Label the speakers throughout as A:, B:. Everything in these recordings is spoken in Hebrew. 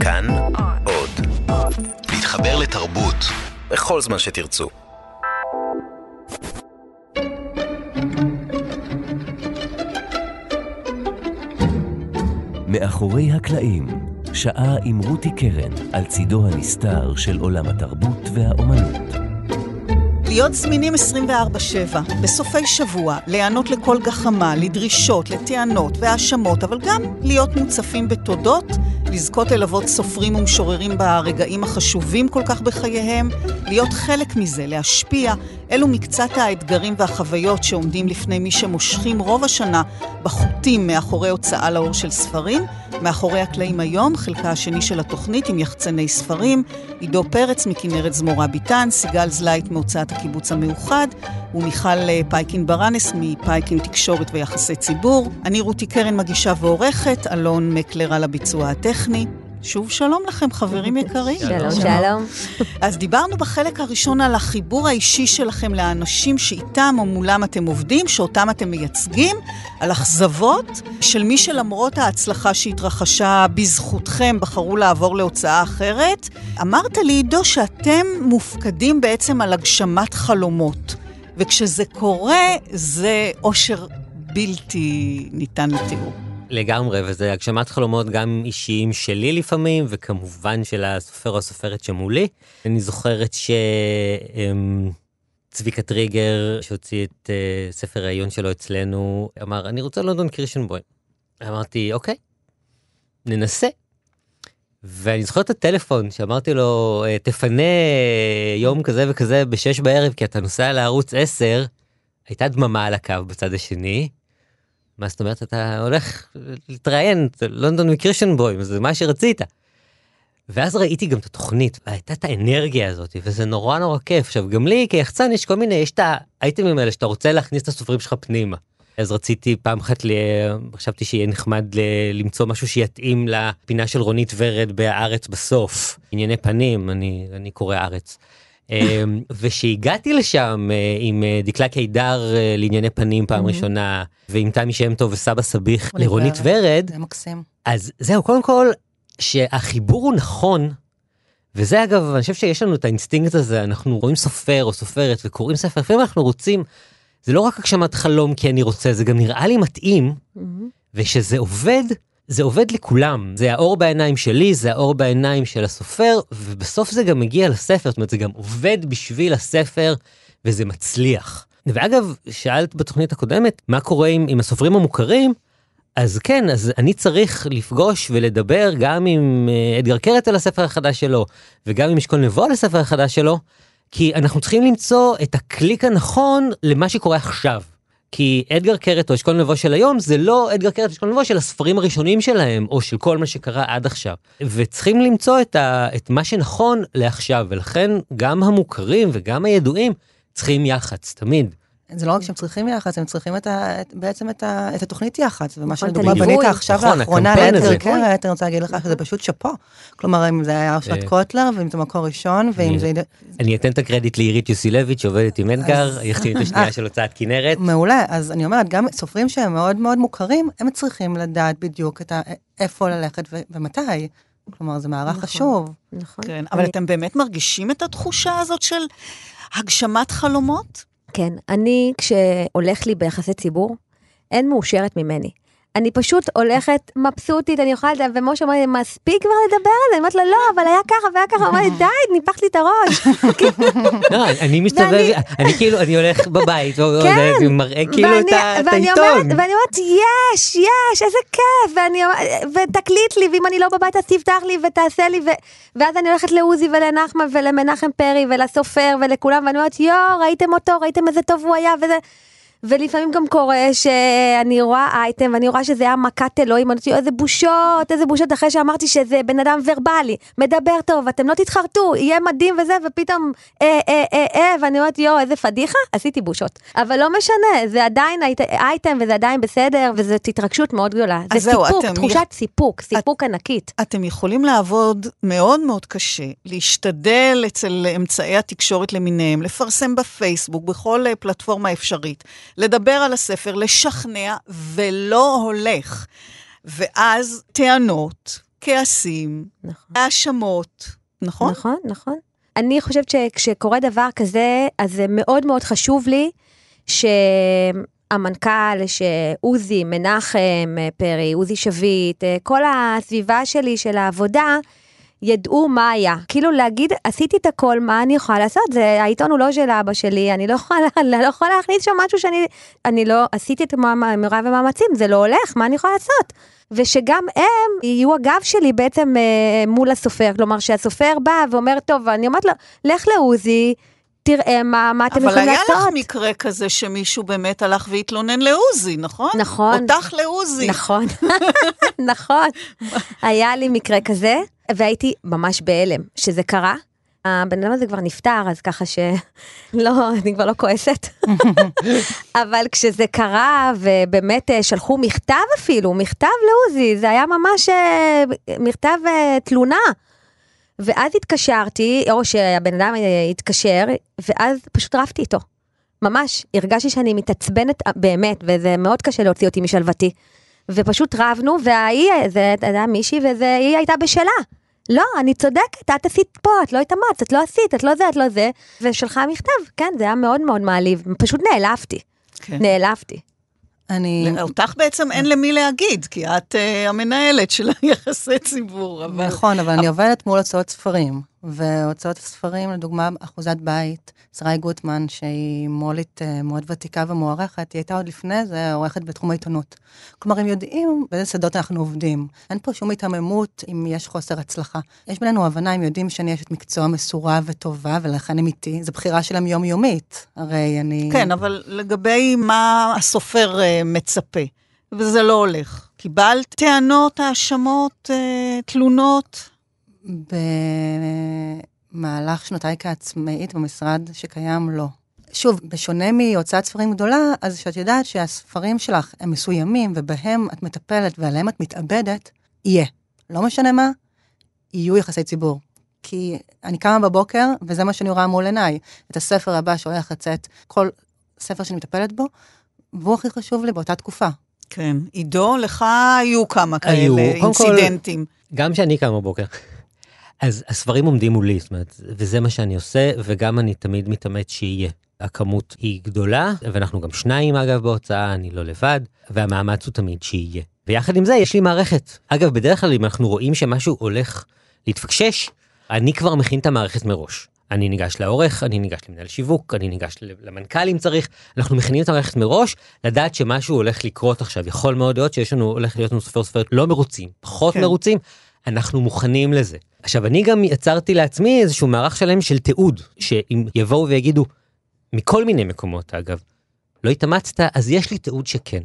A: כאן עוד. להתחבר לתרבות בכל זמן שתרצו.
B: מאחורי הקלעים, שעה עם רותי קרן על צידו הנסתר של עולם התרבות והאומנות.
C: להיות זמינים 24-7, בסופי שבוע, להיענות לכל גחמה, לדרישות, לטענות והאשמות, אבל גם להיות מוצפים בתודות, לזכות ללוות סופרים ומשוררים ברגעים החשובים כל כך בחייהם, להיות חלק מזה, להשפיע, אלו מקצת האתגרים והחוויות שעומדים לפני מי שמושכים רוב השנה בחוטים מאחורי הוצאה לאור של ספרים. מאחורי הקלעים היום, חלקה השני של התוכנית עם יחצני ספרים, עידו פרץ מכנרת זמורה ביטן, סיגל זלייט מהוצאת הקיבוץ המאוחד, ומיכל אה, פייקין ברנס מפייקין תקשורת ויחסי ציבור. אני רותי קרן מגישה ועורכת, אלון מקלר על הביצוע הטכני. שוב שלום לכם, חברים יקרים.
D: שלום, שלום.
C: אז דיברנו בחלק הראשון על החיבור האישי שלכם לאנשים שאיתם או מולם אתם עובדים, שאותם אתם מייצגים, על אכזבות של מי שלמרות ההצלחה שהתרחשה בזכותכם בחרו לעבור להוצאה אחרת. אמרת לי, עידו, שאתם מופקדים בעצם על הגשמת חלומות, וכשזה קורה, זה אושר בלתי ניתן לתיאור.
E: לגמרי, וזה הגשמת חלומות גם אישיים שלי לפעמים, וכמובן של הסופר או הסופרת שמולי. אני זוכרת שצביקה טריגר, שהוציא את uh, ספר העיון שלו אצלנו, אמר, אני רוצה לונדון קרישנבוים. אמרתי, אוקיי, ננסה. ואני זוכר את הטלפון שאמרתי לו, אה, תפנה יום כזה וכזה בשש בערב, כי אתה נוסע לערוץ 10, הייתה דממה על הקו בצד השני. מה זאת אומרת אתה הולך להתראיין לונדון מקרישנבוים זה מה שרצית. ואז ראיתי גם את התוכנית הייתה את האנרגיה הזאת וזה נורא נורא כיף עכשיו גם לי כיחצן יש כל מיני יש את האייטמים האלה שאתה רוצה להכניס את הסופרים שלך פנימה. אז רציתי פעם אחת ל... חשבתי שיהיה נחמד ל... למצוא משהו שיתאים לפינה של רונית ורד בהארץ בסוף ענייני פנים אני אני קורא הארץ. אמ, ושהגעתי לשם אה, עם אה, דקלה קידר אה, לענייני פנים פעם ראשונה ועם תמי שם טוב וסבא סביח לרונית ורד
F: זה מקסים.
E: אז זהו קודם כל שהחיבור הוא נכון. וזה אגב אני חושב שיש לנו את האינסטינקט הזה אנחנו רואים סופר או סופרת וקוראים ספר לפעמים אנחנו רוצים זה לא רק הגשמת חלום כי אני רוצה זה גם נראה לי מתאים. ושזה עובד זה עובד לכולם. זה האור בעיניים שלי זה האור בעיניים של הסופר ובסוף זה גם מגיע לספר. זאת אומרת זה גם עובד בשביל הספר וזה מצליח. ואגב שאלת בתוכנית הקודמת מה קורה עם, עם הסופרים המוכרים? אז כן אז אני צריך לפגוש ולדבר גם עם אה, אדגר קרת על הספר החדש שלו וגם עם אשכול נבו על הספר החדש שלו כי אנחנו צריכים למצוא את הקליק הנכון למה שקורה עכשיו. כי אדגר קרת או אשכול נבו של היום זה לא אדגר קרת אשכול נבו של הספרים הראשונים שלהם או של כל מה שקרה עד עכשיו וצריכים למצוא את, ה, את מה שנכון לעכשיו ולכן גם המוכרים וגם הידועים צריכים יח"צ תמיד.
F: זה לא רק שהם צריכים יח"צ, הם צריכים את ה, את, בעצם את, ה, את התוכנית יח"צ, ומה
D: נכון, הליווי.
F: בנית עכשיו
E: נכון,
F: לאחרונה
E: הזה.
F: קרת, אני רוצה להגיד לך שזה פשוט שאפו. כלומר, אם זה היה אושרת
E: אה.
F: קוטלר, ואם זה מקור ראשון, ואם זה...
E: אני אתן את הקרדיט לעירית יוסילביץ' שעובדת עם אדגר,
F: אז-
E: היחצנית השנייה של הוצאת כנרת.
F: מעולה, אז אני אומרת, גם סופרים שהם מאוד מאוד מוכרים, הם צריכים לדעת בדיוק איפה ללכת ו, ומתי. כלומר, זה מערך
D: נכון.
F: חשוב.
D: נכון.
C: כן, אבל
D: אני-
C: אתם באמת מרגישים את התחושה הזאת של הגשמת חלומות?
D: כן, אני, כשהולך לי ביחסי ציבור, אין מאושרת ממני. אני פשוט הולכת מבסוטית, אני יכולה ומשה אומר לי, מספיק כבר לדבר על זה? אני אומרת לו, לא, אבל היה ככה והיה ככה, הוא אומר לי, די, ניפחת לי את הראש.
E: לא, אני מסתובב, אני כאילו, אני הולך בבית,
D: כן.
E: זה מראה כאילו את העיתון.
D: ואני אומרת, יש, יש, איזה כיף, ותקליט לי, ואם אני לא בבית אז תפתח לי ותעשה לי. ואז אני הולכת לעוזי ולנחמן ולמנחם פרי ולסופר ולכולם, ואני אומרת, יואו, ראיתם אותו, ראיתם איזה טוב הוא היה, וזה... ולפעמים גם קורה שאני רואה אייטם ואני רואה שזה היה מכת אלוהים, אני איזה בושות, איזה בושות, אחרי שאמרתי שזה בן אדם ורבלי, מדבר טוב, אתם לא תתחרטו, יהיה מדהים וזה, ופתאום אה אה אה אה, ואני אומרת, יואו, איזה פדיחה, עשיתי בושות. אבל לא משנה, זה עדיין אייט- אייטם וזה עדיין בסדר, וזאת התרגשות מאוד גדולה. זה
C: זהו,
D: סיפוק,
C: אתם-
D: תחושת סיפוק, סיפוק ענקית.
C: אתם יכולים לעבוד מאוד מאוד קשה, להשתדל אצל אמצעי התקשורת למיניהם, לפרסם בפייסבוק, בכל אה, פלטפורמה אפשרית, לדבר על הספר, לשכנע, ולא הולך. ואז טענות, כעסים,
D: נכון.
C: האשמות, נכון?
D: נכון, נכון. אני חושבת שכשקורה דבר כזה, אז זה מאוד מאוד חשוב לי שהמנכ"ל, שעוזי, מנחם פרי, עוזי שביט, כל הסביבה שלי של העבודה, ידעו מה היה. כאילו להגיד, עשיתי את הכל, מה אני יכולה לעשות? זה, העיתון הוא לא של אבא שלי, אני לא יכולה, לא יכולה להכניס שם משהו שאני, אני לא, עשיתי את מרב המאמצים, זה לא הולך, מה אני יכולה לעשות? ושגם הם יהיו הגב שלי בעצם אה, מול הסופר, כלומר שהסופר בא ואומר, טוב, אני אומרת לו, לך לעוזי, תראה מה, מה אתם יכולים לעשות.
C: אבל היה לך מקרה כזה שמישהו באמת הלך והתלונן לעוזי, נכון?
D: נכון.
C: אותך לעוזי.
D: נכון, נכון. היה לי מקרה כזה, והייתי ממש בהלם שזה קרה. הבן אדם הזה כבר נפטר, אז ככה שלא, אני כבר לא כועסת. אבל כשזה קרה, ובאמת אה, שלחו מכתב אפילו, מכתב לעוזי, זה היה ממש אה, מכתב אה, תלונה. ואז התקשרתי, או שהבן אדם התקשר, ואז פשוט רבתי איתו. ממש, הרגשתי שאני מתעצבנת באמת, וזה מאוד קשה להוציא אותי משלוותי. ופשוט רבנו, והיא, זה היה מישהי, והיא הייתה בשלה. לא, אני צודקת, את עשית פה, את לא התאמצת, את לא עשית, את לא זה, את לא זה. ושלחה מכתב, כן, זה היה מאוד מאוד מעליב. פשוט נעלבתי. כן. נעלבתי.
C: אני... אותך בעצם אין למי להגיד, כי את uh, המנהלת של היחסי ציבור.
F: אבל... נכון, אבל אני עובדת מול הוצאות ספרים. והוצאות הספרים, לדוגמה, אחוזת בית, שרי גוטמן, שהיא מו"לית אה, מאוד ותיקה ומוערכת, היא הייתה עוד לפני זה עורכת בתחום העיתונות. כלומר, הם יודעים באיזה שדות אנחנו עובדים. אין פה שום היתממות אם יש חוסר הצלחה. יש בינינו הבנה, הם יודעים שאני אשת מקצוע מסורה וטובה, ולכן הם איתי. זו בחירה שלהם יומיומית. הרי אני...
C: כן, אבל לגבי מה הסופר uh, מצפה, וזה לא הולך. קיבלת טענות, האשמות, uh, תלונות?
F: במהלך שנותיי כעצמאית במשרד שקיים, לא. שוב, בשונה מהוצאת ספרים גדולה, אז שאת יודעת שהספרים שלך הם מסוימים, ובהם את מטפלת ועליהם את מתאבדת, יהיה. לא משנה מה, יהיו יחסי ציבור. כי אני קמה בבוקר, וזה מה שאני רואה מול עיניי. את הספר הבא שהולך לצאת, כל ספר שאני מטפלת בו, והוא הכי חשוב לי באותה תקופה.
C: כן. עידו, לך היו כמה היו. כאלה אינסידנטים.
E: כל, גם כשאני קמה בבוקר. אז הספרים עומדים מולי, זאת אומרת, וזה מה שאני עושה, וגם אני תמיד מתאמץ שיהיה. הכמות היא גדולה, ואנחנו גם שניים אגב בהוצאה, אני לא לבד, והמאמץ הוא תמיד שיהיה. ויחד עם זה יש לי מערכת. אגב, בדרך כלל אם אנחנו רואים שמשהו הולך להתפקשש, אני כבר מכין את המערכת מראש. אני ניגש לעורך, אני ניגש למנהל שיווק, אני ניגש למנכ"ל אם צריך, אנחנו מכינים את המערכת מראש, לדעת שמשהו הולך לקרות עכשיו. יכול מאוד להיות שיש לנו, הולך להיות לנו סופר סופרת לא מרוצים, פחות כן. מרוצים, אנחנו מוכנים לזה. עכשיו, אני גם יצרתי לעצמי איזשהו מערך שלם של תיעוד, שאם יבואו ויגידו, מכל מיני מקומות אגב, לא התאמצת, אז יש לי תיעוד שכן.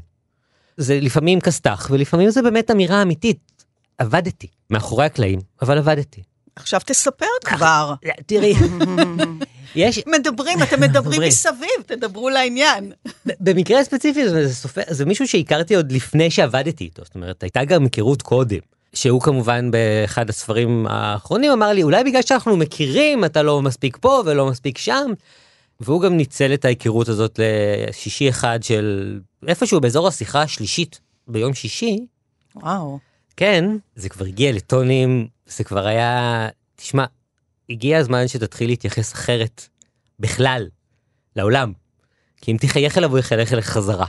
E: זה לפעמים כסת"ח, ולפעמים זה באמת אמירה אמיתית. עבדתי, מאחורי הקלעים, אבל עבדתי.
C: עכשיו תספר כבר.
E: תראי,
C: יש... מדברים, אתם מדברים מסביב, תדברו לעניין.
E: במקרה הספציפי זה, סופר, זה מישהו שהכרתי עוד לפני שעבדתי איתו, זאת אומרת, הייתה גם היכרות קודם. שהוא כמובן באחד הספרים האחרונים אמר לי אולי בגלל שאנחנו מכירים אתה לא מספיק פה ולא מספיק שם. והוא גם ניצל את ההיכרות הזאת לשישי אחד של איפשהו באזור השיחה השלישית ביום שישי.
C: וואו.
E: כן, זה כבר הגיע לטונים, זה כבר היה, תשמע, הגיע הזמן שתתחיל להתייחס אחרת בכלל לעולם. כי אם תחייך אליו הוא יחייך אליך חזרה.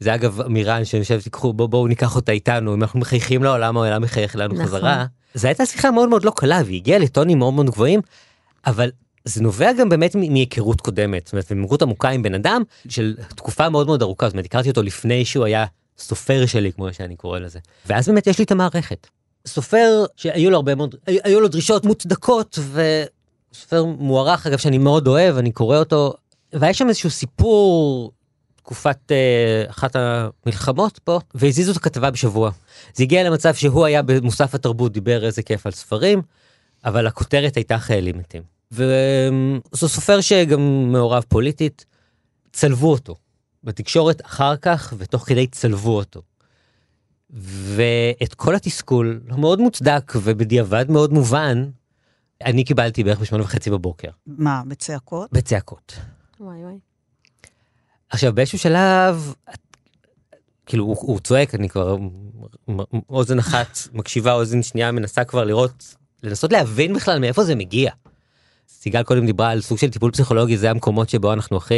E: זה אגב אמירה שאני חושב תיקחו בואו בוא ניקח אותה איתנו אם אנחנו מחייכים לעולם העולם מחייך אלינו נכון. חזרה. זו הייתה שיחה מאוד מאוד לא קלה והיא הגיעה לטונים מאוד מאוד גבוהים אבל זה נובע גם באמת מהיכרות קודמת זאת אומרת מהיכרות עמוקה עם בן אדם של תקופה מאוד מאוד ארוכה זאת אומרת הכרתי אותו לפני שהוא היה סופר שלי כמו שאני קורא לזה ואז באמת יש לי את המערכת. סופר שהיו לו הרבה מאוד היו לו דרישות מוצדקות וסופר מוערך אגב שאני מאוד אוהב אני קורא אותו והיה שם איזשהו סיפור תקופת uh, אחת המלחמות פה, והזיזו את הכתבה בשבוע. זה הגיע למצב שהוא היה במוסף התרבות, דיבר איזה כיף על ספרים, אבל הכותרת הייתה חיילים מתים. וזו סופר שגם מעורב פוליטית, צלבו אותו. בתקשורת אחר כך, ותוך כדי צלבו אותו. ואת כל התסכול, לא מאוד מוצדק ובדיעבד מאוד מובן, אני קיבלתי בערך בשמונה וחצי בבוקר.
C: מה, בצעקות?
E: בצעקות.
D: וואי וואי.
E: עכשיו באיזשהו שלב כאילו הוא, הוא צועק אני כבר אוזן אחת מקשיבה אוזן שנייה מנסה כבר לראות לנסות להבין בכלל מאיפה זה מגיע. סיגל קודם דיברה על סוג של טיפול פסיכולוגי זה המקומות שבו אנחנו הכי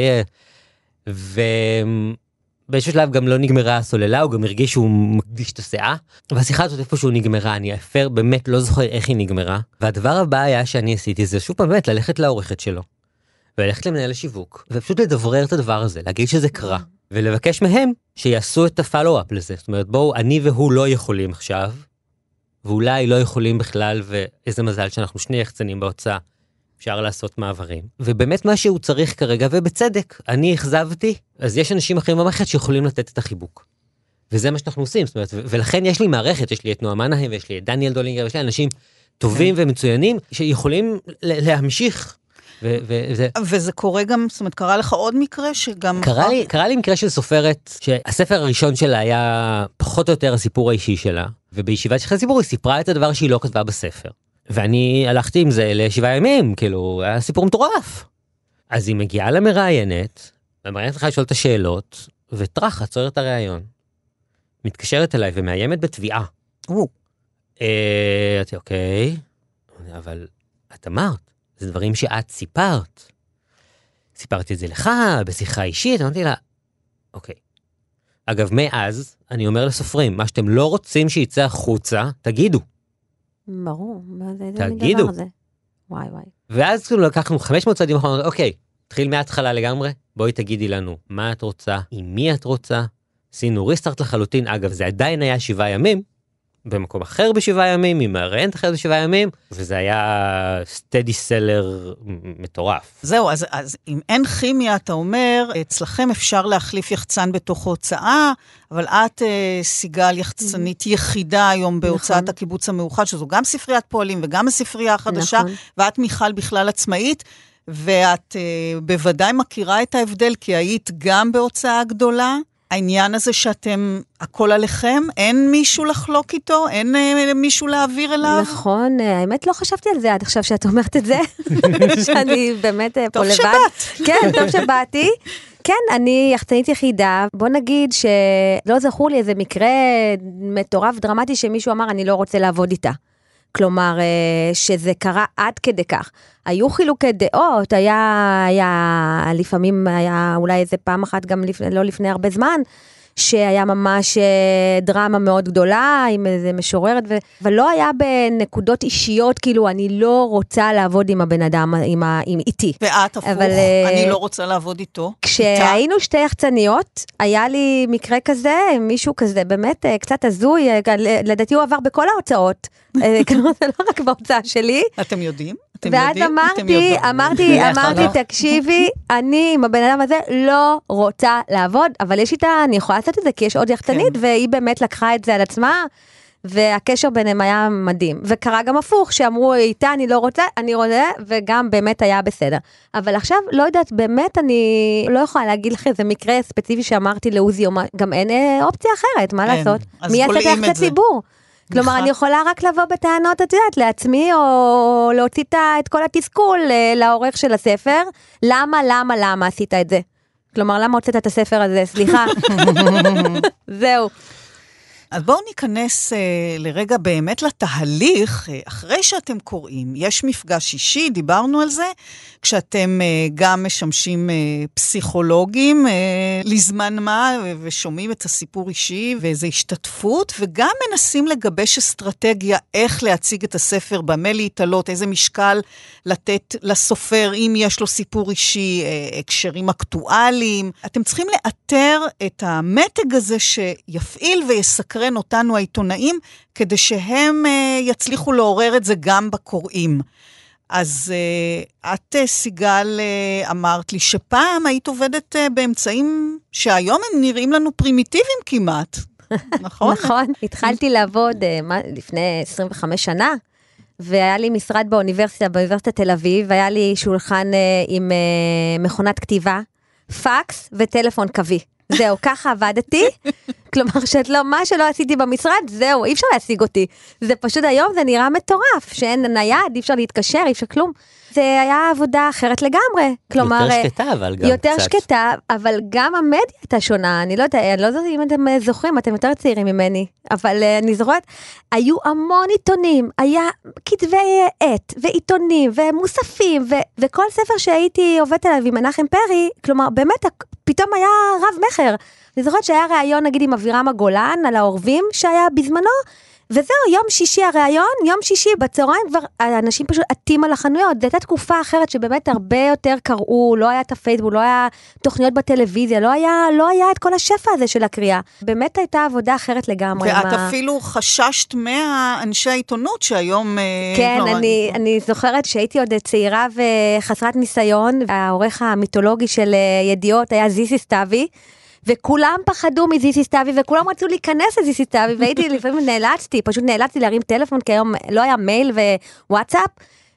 E: ובאיזשהו שלב גם לא נגמרה הסוללה הוא גם הרגיש שהוא מקדיש את הסאה והשיחה הזאת איפשהו נגמרה אני אפר באמת לא זוכר איך היא נגמרה והדבר הבא היה שאני עשיתי זה שוב פעם באמת ללכת לעורכת שלו. וללכת למנהל השיווק ופשוט לדברר את הדבר הזה להגיד שזה קרה ולבקש מהם שיעשו את הפלו-אפ לזה זאת אומרת בואו אני והוא לא יכולים עכשיו. ואולי לא יכולים בכלל ואיזה מזל שאנחנו שני יחצנים בהוצאה. אפשר לעשות מעברים ובאמת מה שהוא צריך כרגע ובצדק אני אכזבתי אז יש אנשים אחרים במערכת שיכולים לתת את החיבוק. וזה מה שאנחנו עושים זאת אומרת ולכן יש לי מערכת יש לי את נועם מנהיים ויש לי את דניאל דולינגר יש לי אנשים טובים כן. ומצוינים שיכולים להמשיך
C: ו- וזה... וזה קורה גם, זאת אומרת, קרה לך עוד מקרה שגם...
E: קרה לי, קרה לי מקרה של סופרת, שהספר הראשון שלה היה פחות או יותר הסיפור האישי שלה, ובישיבת שכן סיפור היא סיפרה את הדבר שהיא לא כתבה בספר. ואני הלכתי עם זה לשבעה ימים, כאילו, היה סיפור מטורף. אז היא מגיעה למראיינת, והמראיינת צריכה לשאול את השאלות, וטראח, עצור את הראיון. מתקשרת אליי ומאיימת בתביעה. אה, אמרתי, אוקיי, אבל את אמרת, זה דברים שאת סיפרת. סיפרתי את זה לך, בשיחה אישית, אמרתי לה, אוקיי. אגב, מאז, אני אומר לסופרים, מה שאתם לא רוצים שיצא החוצה, תגידו.
D: ברור, מה זה,
E: תגידו.
D: זה? וואי וואי.
E: ואז כאילו לקחנו 500 צעדים אחרונים, אוקיי, תתחיל מההתחלה לגמרי, בואי תגידי לנו מה את רוצה, עם מי את רוצה. עשינו ריסטארט לחלוטין, אגב, זה עדיין היה שבעה ימים, במקום אחר בשבעה ימים, עם הרנט אחר בשבעה ימים, וזה היה סטדי סלר מטורף.
C: זהו, אז, אז אם אין כימיה, אתה אומר, אצלכם אפשר להחליף יחצן בתוך הוצאה, אבל את, אה, סיגל, יחצנית יחידה היום בהוצאת נכון. הקיבוץ המאוחד, שזו גם ספריית פועלים וגם הספרייה החדשה, נכון. ואת מיכל בכלל עצמאית. ואת uh, בוודאי מכירה את ההבדל, כי היית גם בהוצאה גדולה, העניין הזה שאתם, הכל עליכם, אין מישהו לחלוק איתו? אין אה, מישהו להעביר אליו?
D: נכון, אה, האמת לא חשבתי על זה עד עכשיו שאת אומרת את זה, שאני באמת אה, פה לבד.
C: טוב שבאת.
D: כן, טוב שבאתי. כן, אני יחצנית יחידה, בוא נגיד שלא זכור לי איזה מקרה מטורף דרמטי שמישהו אמר אני לא רוצה לעבוד איתה. כלומר, אה, שזה קרה עד כדי כך. היו חילוקי דעות, היה, היה, לפעמים היה אולי איזה פעם אחת גם לפני, לא לפני הרבה זמן, שהיה ממש אה, דרמה מאוד גדולה עם איזה משוררת, ו... אבל לא היה בנקודות אישיות, כאילו, אני לא רוצה לעבוד עם הבן אדם, עם, ה... עם איתי.
C: ואת הפוך, אבל, אה, אני לא רוצה לעבוד איתו.
D: כשהיינו איתה. שתי יחצניות, היה לי מקרה כזה, מישהו כזה באמת אה, קצת הזוי, לדעתי הוא עבר בכל ההוצאות. כלומר, זה לא רק בהוצאה שלי.
C: אתם יודעים? אתם
D: ואז
C: יודעים?
D: אמרתי, אמרתי, אמרתי, תקשיבי, אני עם הבן אדם הזה לא רוצה לעבוד, אבל יש איתה, אני יכולה לעשות את זה, כי יש עוד יחצנית, כן. והיא באמת לקחה את זה על עצמה. והקשר ביניהם היה מדהים. וקרה גם הפוך, שאמרו איתה אני לא רוצה, אני רוצה, וגם באמת היה בסדר. אבל עכשיו, לא יודעת, באמת אני לא יכולה להגיד לך איזה מקרה ספציפי שאמרתי לעוזי, גם אין אה, אופציה אחרת, מה אין. לעשות? מי יעשה את ציבור? כלומר, אני יכולה רק לבוא בטענות, את יודעת, לעצמי, או להוציא את כל התסכול אה, לעורך של הספר. למה, למה, למה עשית את זה? כלומר, למה הוצאת את הספר הזה? סליחה. זהו.
C: אז בואו ניכנס אה, לרגע באמת לתהליך, אה, אחרי שאתם קוראים, יש מפגש אישי, דיברנו על זה, כשאתם אה, גם משמשים אה, פסיכולוגים אה, לזמן מה, ושומעים את הסיפור אישי ואיזו השתתפות, וגם מנסים לגבש אסטרטגיה איך להציג את הספר, במה להתעלות, איזה משקל לתת לסופר, אם יש לו סיפור אישי, אה, הקשרים אקטואליים. אתם צריכים לאתר את המתג הזה שיפעיל ויסקרן אותנו העיתונאים, כדי שהם uh, יצליחו לעורר את זה גם בקוראים. אז uh, את, uh, סיגל, uh, אמרת לי שפעם היית עובדת uh, באמצעים שהיום הם נראים לנו פרימיטיביים כמעט, נכון?
D: נכון, התחלתי לעבוד מה, לפני 25 שנה. והיה לי משרד באוניברסיטה, באוניברסיטת תל אביב, היה לי שולחן uh, עם uh, מכונת כתיבה, פקס וטלפון קווי. זהו, ככה עבדתי, כלומר, שאת לא, מה שלא עשיתי במשרד, זהו, אי אפשר להשיג אותי. זה פשוט היום, זה נראה מטורף, שאין נייד, אי אפשר להתקשר, אי אפשר כלום. זה היה עבודה אחרת לגמרי. כלומר,
E: יותר
D: אה,
E: שקטה אבל גם
D: יותר
E: קצת.
D: שקטה, אבל גם המדיה הייתה שונה, אני לא יודעת, אני לא יודעת אם אתם אה, זוכרים, אתם יותר צעירים ממני, אבל אה, אני זוכרת, היו המון עיתונים, היה כתבי עת, ועיתונים, ומוספים, ו- וכל ספר שהייתי עובדת עליו עם מנחם פרי, כלומר, באמת, פתאום היה רב מכר. אני זוכרת שהיה ראיון, נגיד, עם אבירם הגולן, על העורבים, שהיה בזמנו, וזהו, יום שישי הראיון, יום שישי בצהריים כבר האנשים פשוט עטים על החנויות. זו הייתה תקופה אחרת שבאמת הרבה יותר קראו, לא היה את הפייסבוק, לא היה תוכניות בטלוויזיה, לא היה, לא היה את כל השפע הזה של הקריאה. באמת הייתה עבודה אחרת לגמרי.
C: ואת
D: עם ה-
C: אפילו חששת מהאנשי העיתונות שהיום... אה,
D: כן,
C: כלומר,
D: אני, אני זוכרת שהייתי עוד צעירה וחסרת ניסיון, העורך המיתולוגי של אה, ידיעות היה זיסי סתיוי. וכולם פחדו מזיסי סתיוי וכולם רצו להיכנס לזיסי סתיוי והייתי לפעמים נאלצתי, פשוט נאלצתי להרים טלפון כי היום לא היה מייל ווואטסאפ.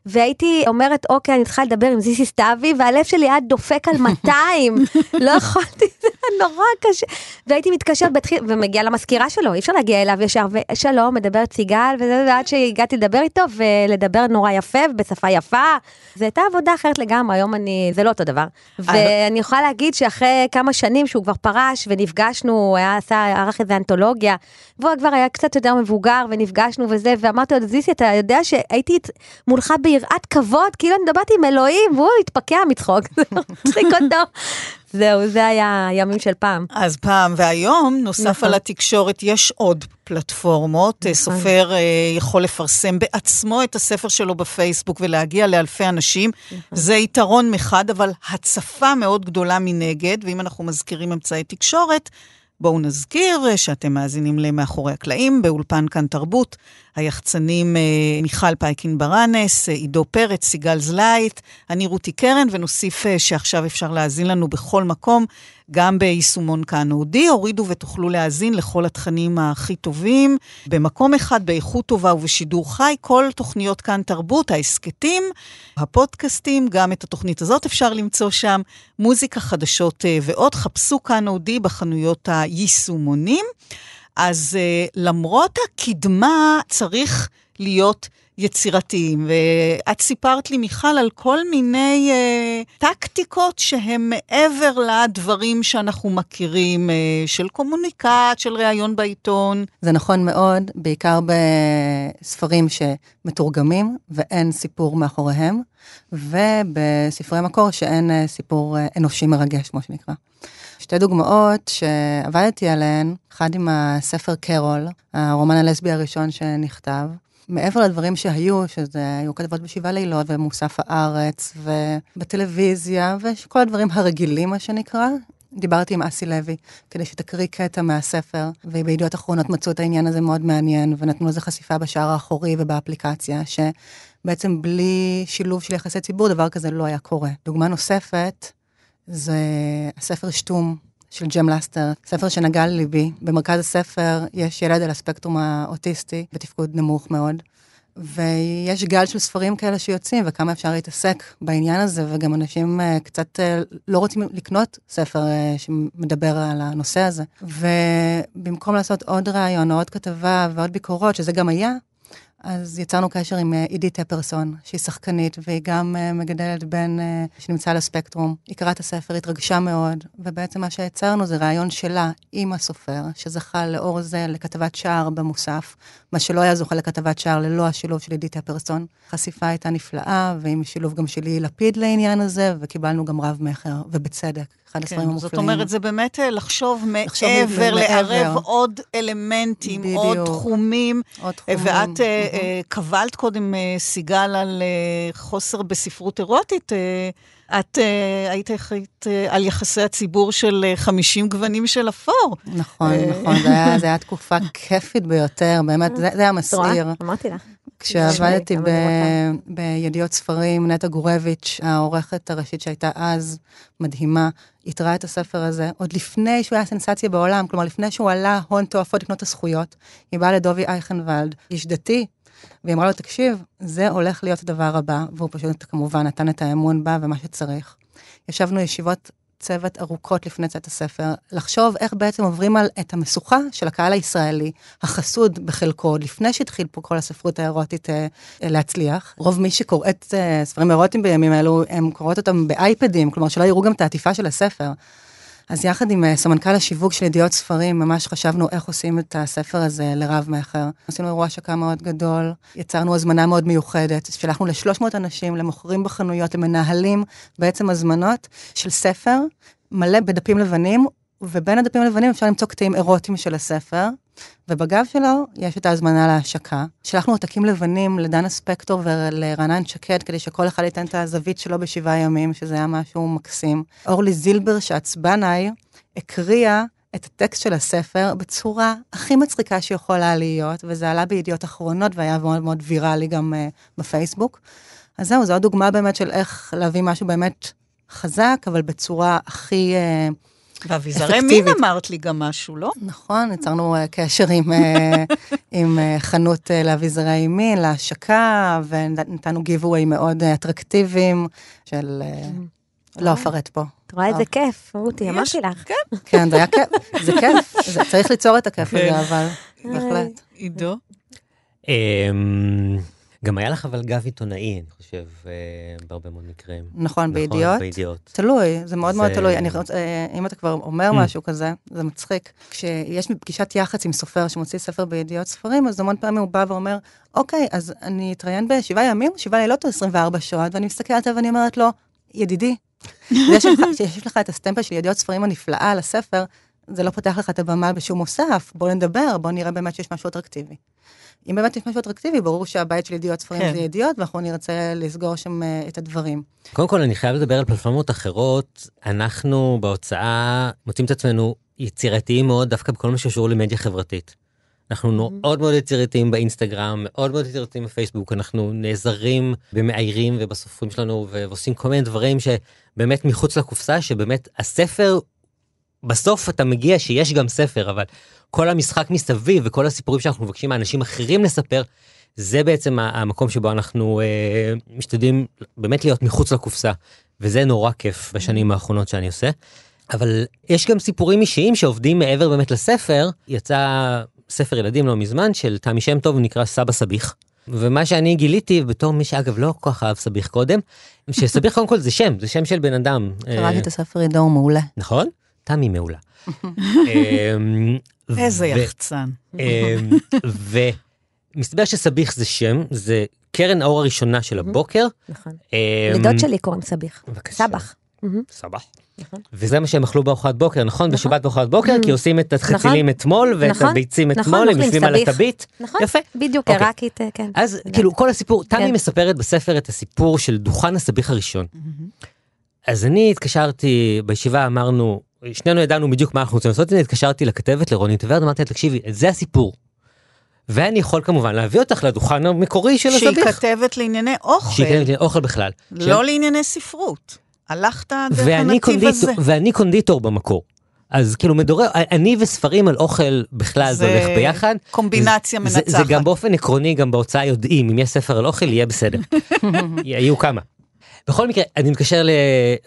D: והייתי אומרת, אוקיי, אני צריכה לדבר עם זיסי סתיוי, והלב שלי היה דופק על 200, לא יכולתי, זה היה נורא קשה. והייתי מתקשרת, בתחיל, ומגיעה למזכירה שלו, אי אפשר להגיע אליו ישר, ושלום, מדברת סיגל, וזה, ועד שהגעתי לדבר איתו, ולדבר נורא יפה, ובשפה יפה. זו הייתה עבודה אחרת לגמרי, היום אני, זה לא אותו דבר. ואני יכולה להגיד שאחרי כמה שנים שהוא כבר פרש, ונפגשנו, הוא היה עשה, ערך איזה אנתולוגיה, והוא כבר היה קצת יותר מבוגר, ונפגשנו וזה, ואמרתי לו, זיסי, אתה יודע שהייתי מולך ביראת כבוד, כאילו אני מדברת עם אלוהים, והוא התפקע מצחוק, זה מצחיק אותו. זהו, זה היה ימים של פעם.
C: אז פעם, והיום, נוסף
D: נכון.
C: על התקשורת, יש עוד פלטפורמות.
D: נכון.
C: סופר אה, יכול לפרסם בעצמו את הספר שלו בפייסבוק ולהגיע לאלפי אנשים.
D: נכון.
C: זה יתרון מחד, אבל הצפה מאוד גדולה מנגד, ואם אנחנו מזכירים אמצעי תקשורת, בואו נזכיר אה, שאתם מאזינים ל"מאחורי הקלעים" באולפן כאן תרבות. היחצנים אה, מיכל פייקין ברנס, אה, עידו פרץ, סיגל זלייט, אני רותי קרן, ונוסיף אה, שעכשיו אפשר להאזין לנו בכל מקום, גם ביישומון כאן אודיו. הורידו ותוכלו להאזין לכל התכנים הכי טובים, במקום אחד, באיכות טובה ובשידור חי, כל תוכניות כאן תרבות, ההסכתים, הפודקאסטים, גם את התוכנית הזאת אפשר למצוא שם, מוזיקה, חדשות ועוד. חפשו כאן אודי בחנויות היישומונים. אז uh, למרות הקדמה, צריך להיות יצירתיים. ואת סיפרת לי, מיכל, על כל מיני uh, טקטיקות שהן מעבר לדברים שאנחנו מכירים, uh, של קומוניקט, של ראיון בעיתון.
F: זה נכון מאוד, בעיקר בספרים שמתורגמים ואין סיפור מאחוריהם, ובספרי מקור שאין סיפור אנושי מרגש, כמו שנקרא. שתי דוגמאות שעבדתי עליהן, אחד עם הספר קרול, הרומן הלסבי הראשון שנכתב. מעבר לדברים שהיו, שזה היו כתבות בשבעה לילות, ומוסף הארץ, ובטלוויזיה, וכל הדברים הרגילים, מה שנקרא, דיברתי עם אסי לוי, כדי שתקריא קטע מהספר, ובידיעות אחרונות מצאו את העניין הזה מאוד מעניין, ונתנו לזה חשיפה בשער האחורי ובאפליקציה, שבעצם בלי שילוב של יחסי ציבור, דבר כזה לא היה קורה. דוגמה נוספת, זה הספר שטום של ג'ם לסטר, ספר שנגע לליבי. במרכז הספר יש ילד על הספקטרום האוטיסטי, בתפקוד נמוך מאוד. ויש גל של ספרים כאלה שיוצאים, וכמה אפשר להתעסק בעניין הזה, וגם אנשים uh, קצת uh, לא רוצים לקנות ספר uh, שמדבר על הנושא הזה. ובמקום לעשות עוד ראיון, או עוד כתבה ועוד ביקורות, שזה גם היה, אז יצרנו קשר עם uh, עידית טפרסון, שהיא שחקנית, והיא גם uh, מגדלת בן uh, שנמצא על הספקטרום. היא קראה את הספר, התרגשה מאוד, ובעצם מה שיצרנו זה ראיון שלה עם הסופר, שזכה לאור זה לכתבת שער במוסף, מה שלא היה זוכה לכתבת שער ללא השילוב של עידית טפרסון. חשיפה הייתה נפלאה, ועם שילוב גם שלי לפיד לעניין הזה, וקיבלנו גם רב מכר, ובצד, אחד הספרים
C: כן,
F: המופלאים.
C: זאת אומרת, זה באמת אה, לחשוב
F: לחשוב
C: מעבר,
F: מעבר.
C: לערב עוד אלמנטים, עוד
F: בדיוק.
C: תחומים.
F: עוד תחומים.
C: ואת אה, אה, קבלת קודם, אה, סיגל, על אה, חוסר בספרות אירוטית. אה, את אה, היית אחראית אה, על יחסי הציבור של אה, 50 גוונים של אפור.
F: נכון,
C: אה,
F: נכון, זה היה תקופה כיפית ביותר, באמת, זה, זה היה? מסעיר.
D: אמרתי לך.
F: כשעבדתי בידיעות ספרים, נטע גורביץ', העורכת הראשית שהייתה אז, מדהימה, איתרה את הספר הזה, עוד לפני שהוא היה סנסציה בעולם, כלומר, לפני שהוא עלה הון תועפות לקנות את הזכויות, היא באה לדובי אייכנוולד, איש דתי, והיא אמרה לו, תקשיב, זה הולך להיות הדבר הבא, והוא פשוט כמובן נתן את האמון בה ומה שצריך. ישבנו ישיבות צוות ארוכות לפני צאת הספר, לחשוב איך בעצם עוברים על את המשוכה של הקהל הישראלי, החסוד בחלקו, לפני שהתחיל פה כל הספרות האירוטית אה, להצליח. רוב מי שקוראת אה, ספרים אירוטיים בימים האלו, הם קוראות אותם באייפדים, כלומר שלא יראו גם את העטיפה של הספר. אז יחד עם אה, סמנכ"ל השיווק של ידיעות ספרים, ממש חשבנו איך עושים את הספר הזה לרב-מכר. עשינו אירוע השקה מאוד גדול, יצרנו הזמנה מאוד מיוחדת, שלחנו ל-300 אנשים, למוכרים בחנויות, למנהלים, בעצם הזמנות של ספר מלא בדפים לבנים, ובין הדפים הלבנים אפשר למצוא קטעים אירוטיים של הספר, ובגב שלו יש את ההזמנה להשקה. שלחנו עותקים לבנים לדנה ספקטור ולרענן שקד, כדי שכל אחד ייתן את הזווית שלו בשבעה ימים, שזה היה משהו מקסים. אורלי זילבר, שעצבנאי, הקריאה את הטקסט של הספר בצורה הכי מצחיקה שיכולה להיות, וזה עלה בידיעות אחרונות והיה מאוד מאוד ויראלי גם uh, בפייסבוק. אז זהו, זו עוד דוגמה באמת של איך להביא משהו באמת חזק, אבל בצורה הכי... Uh,
C: ואביזרי מין אמרת לי גם משהו, לא?
F: נכון, יצרנו uh, קשר עם, uh, עם uh, חנות לאביזרי מין, להשקה, ונתנו גיבווי מאוד אטרקטיביים של... לא אפרט פה.
D: את רואה איזה כיף, רותי, אמרתי לך.
C: כן.
F: כן, זה היה כיף, זה כיף, צריך ליצור את הכיף הזה, אבל בהחלט.
C: עידו?
E: גם היה לך אבל גב עיתונאי, אני חושב, אה, בהרבה מאוד מקרים.
F: נכון, בידיעות.
E: בידיעות.
F: תלוי, זה מאוד מאוד תלוי. אני רוצה, אה, אם אתה כבר אומר mm. משהו כזה, זה מצחיק. כשיש פגישת יח"צ עם סופר שמוציא ספר בידיעות ספרים, אז המון פעמים הוא בא ואומר, אוקיי, אז אני אתראיין בשבעה ימים, שבעה לילות או 24 שעות, ואני מסתכלת עליו ואני אומרת לו, ידידי, שיש לך את הסטמפל של ידיעות ספרים הנפלאה על הספר, זה לא פותח לך את הבמה בשום מוסף, בוא נדבר, בוא נראה באמת שיש משהו אטרקטיבי. אם באמת יש משהו אטרקטיבי, ברור שהבית של ידיעות ספרים כן. זה ידיעות, ואנחנו נרצה לסגור שם uh, את הדברים.
E: קודם כל, אני חייב לדבר על פלטפורמות אחרות. אנחנו בהוצאה מוצאים את עצמנו יצירתיים מאוד דווקא בכל מה שקשור למדיה חברתית. אנחנו mm-hmm. מאוד מאוד יצירתיים באינסטגרם, מאוד מאוד יצירתיים בפייסבוק, אנחנו נעזרים במאיירים ובסופרים שלנו ועושים כל מיני דברים שבאמת מחוץ לקופסה, שבאמת הספר, בסוף אתה מגיע שיש גם ספר, אבל כל המשחק מסביב וכל הסיפורים שאנחנו מבקשים מאנשים אחרים לספר, זה בעצם המקום שבו אנחנו אה, משתדלים באמת להיות מחוץ לקופסה, וזה נורא כיף בשנים האחרונות שאני עושה. אבל יש גם סיפורים אישיים שעובדים מעבר באמת לספר. יצא ספר ילדים לא מזמן של תמי שם טוב, נקרא סבא סביח. ומה שאני גיליתי, בתור מי שאגב לא כל כך אהב סביח קודם, שסביח קודם כל זה שם, זה שם של בן אדם.
F: קראתי את הספר עידו מעולה.
E: נכון? תמי מעולה.
C: איזה יחצן.
E: אמ, ומסתבר שסביח זה שם, זה קרן האור הראשונה של הבוקר.
D: נכון. אמ, לדוד שלי קוראים סביח. סבח.
E: סבח. נכון. וזה מה שהם אכלו בארוחת בוקר, נכון? נכון? בשבת בארוחת בוקר, כי עושים את החצילים נכון. אתמול ואת נכון. הביצים אתמול, הם יושבים על הטבית.
D: נכון,
E: יפה.
D: בדיוק, עיראקית, כן.
E: אז כאילו כל הסיפור, תמי כן. מספרת בספר את הסיפור של דוכן הסביח הראשון. אז אני התקשרתי, בישיבה אמרנו, שנינו ידענו בדיוק מה אנחנו רוצים לעשות, אני התקשרתי לכתבת לרונית ורד, אמרתי לה, תקשיבי, זה הסיפור. ואני יכול כמובן להביא אותך לדוכן המקורי של הסביח.
C: שהיא כתבת לענייני אוכל.
E: שהיא כתבת לענייני אוכל בכלל.
C: לא ש... לענייני ספרות. הלכת דרך הנתיב הזה.
E: ואני קונדיטור במקור. אז כאילו מדורר, אני וספרים על אוכל בכלל זה, הולך ביחד.
C: קומבינציה זה, מנצחת.
E: זה, זה גם באופן עקרוני, גם בהוצאה יודעים, אם יש ספר על אוכל, יהיה בסדר. יהיו כמה. בכל מקרה, אני מתקשר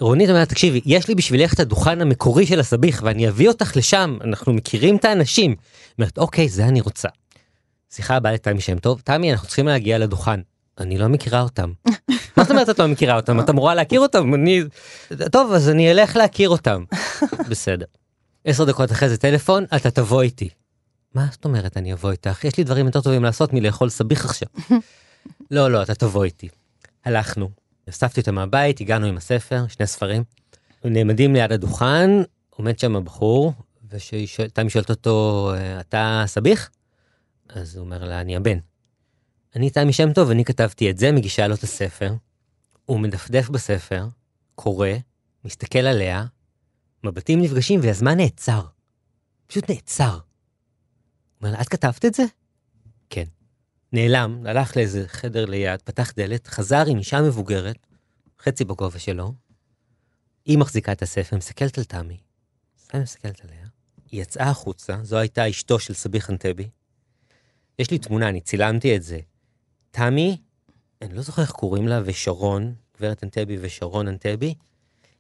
E: לרונית, אומרת, תקשיבי, יש לי בשבילך את הדוכן המקורי של הסביח, ואני אביא אותך לשם, אנחנו מכירים את האנשים. אומרת, אוקיי, זה אני רוצה. שיחה הבאה לתמי שם טוב, תמי, אנחנו צריכים להגיע לדוכן. אני לא מכירה אותם. מה זאת אומרת את לא מכירה אותם? את אמורה להכיר אותם? אני... טוב, אז אני אלך להכיר אותם. בסדר. עשר דקות אחרי זה טלפון, אתה תבוא איתי. מה זאת אומרת אני אבוא איתך? יש לי דברים יותר טובים לעשות מלאכול סביח עכשיו. לא, לא, אתה תבוא איתי. הלכנו, אספתי אותם מהבית, הגענו עם הספר, שני ספרים. נעמדים ליד הדוכן, עומד שם הבחור, ותמי שואלת אותו, אתה סביח? אז הוא אומר לה, אני הבן. אני תמי שם טוב, אני כתבתי את זה, מגישה לו את הספר. הוא מדפדף בספר, קורא, מסתכל עליה, מבטים נפגשים והזמן נעצר. פשוט נעצר. הוא אומר לה, את כתבת את זה? נעלם, הלך לאיזה חדר ליד, פתח דלת, חזר עם אישה מבוגרת, חצי בגובה שלו. היא מחזיקה את הספר, מסתכלת על תמי. אני מסתכלת עליה. היא יצאה החוצה, זו הייתה אשתו של סביח אנטבי. יש לי תמונה, אני צילמתי את זה. תמי, אני לא זוכר איך קוראים לה, ושרון, גברת אנטבי ושרון אנטבי,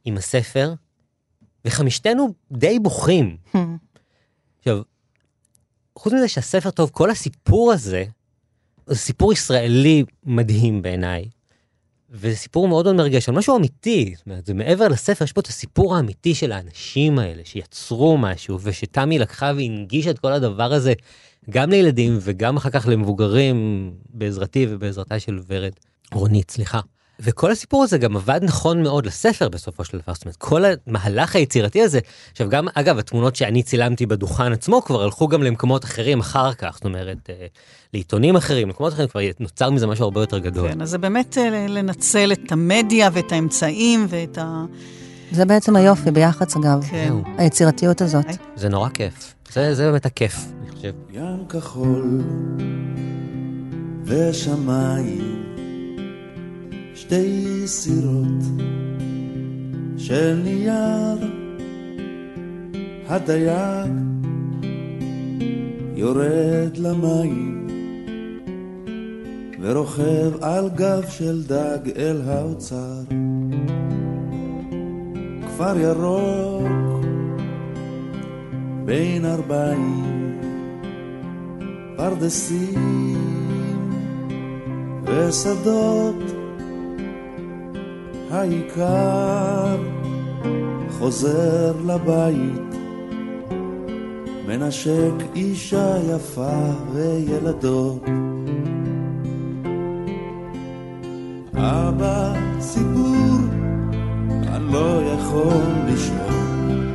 E: עם הספר, וחמישתנו די בוכים. עכשיו, חוץ מזה שהספר טוב, כל הסיפור הזה, זה סיפור ישראלי מדהים בעיניי. וזה סיפור מאוד מאוד מרגש, אבל משהו אמיתי, זאת אומרת, זה מעבר לספר, יש פה את הסיפור האמיתי של האנשים האלה, שיצרו משהו, ושתמי לקחה והנגישה את כל הדבר הזה, גם לילדים וגם אחר כך למבוגרים, בעזרתי ובעזרתה של ורד, רונית, סליחה. וכל הסיפור הזה גם עבד נכון מאוד לספר בסופו של דבר, זאת אומרת, כל המהלך היצירתי הזה, עכשיו גם, אגב, התמונות שאני צילמתי בדוכן עצמו כבר הלכו גם למקומות אחרים אחר כך, זאת אומרת, אה, לעיתונים אחרים, למקומות אחרים, כבר נוצר מזה משהו הרבה יותר גדול.
C: כן, אז זה באמת אה, לנצל את המדיה ואת האמצעים ואת ה...
F: זה בעצם היופי ביח"צ, אגב,
C: כן.
F: היצירתיות הזאת.
E: זה נורא כיף, זה, זה באמת הכיף, אני חושב.
G: ים כחול ושמיים שתי סירות של נייר. הדייג יורד למים ורוכב על גב של דג אל האוצר. כפר ירוק בין ארבעים פרדסים ושדות העיקר חוזר לבית, מנשק אישה יפה וילדות. אבא, סיפור, אני לא יכול לישון,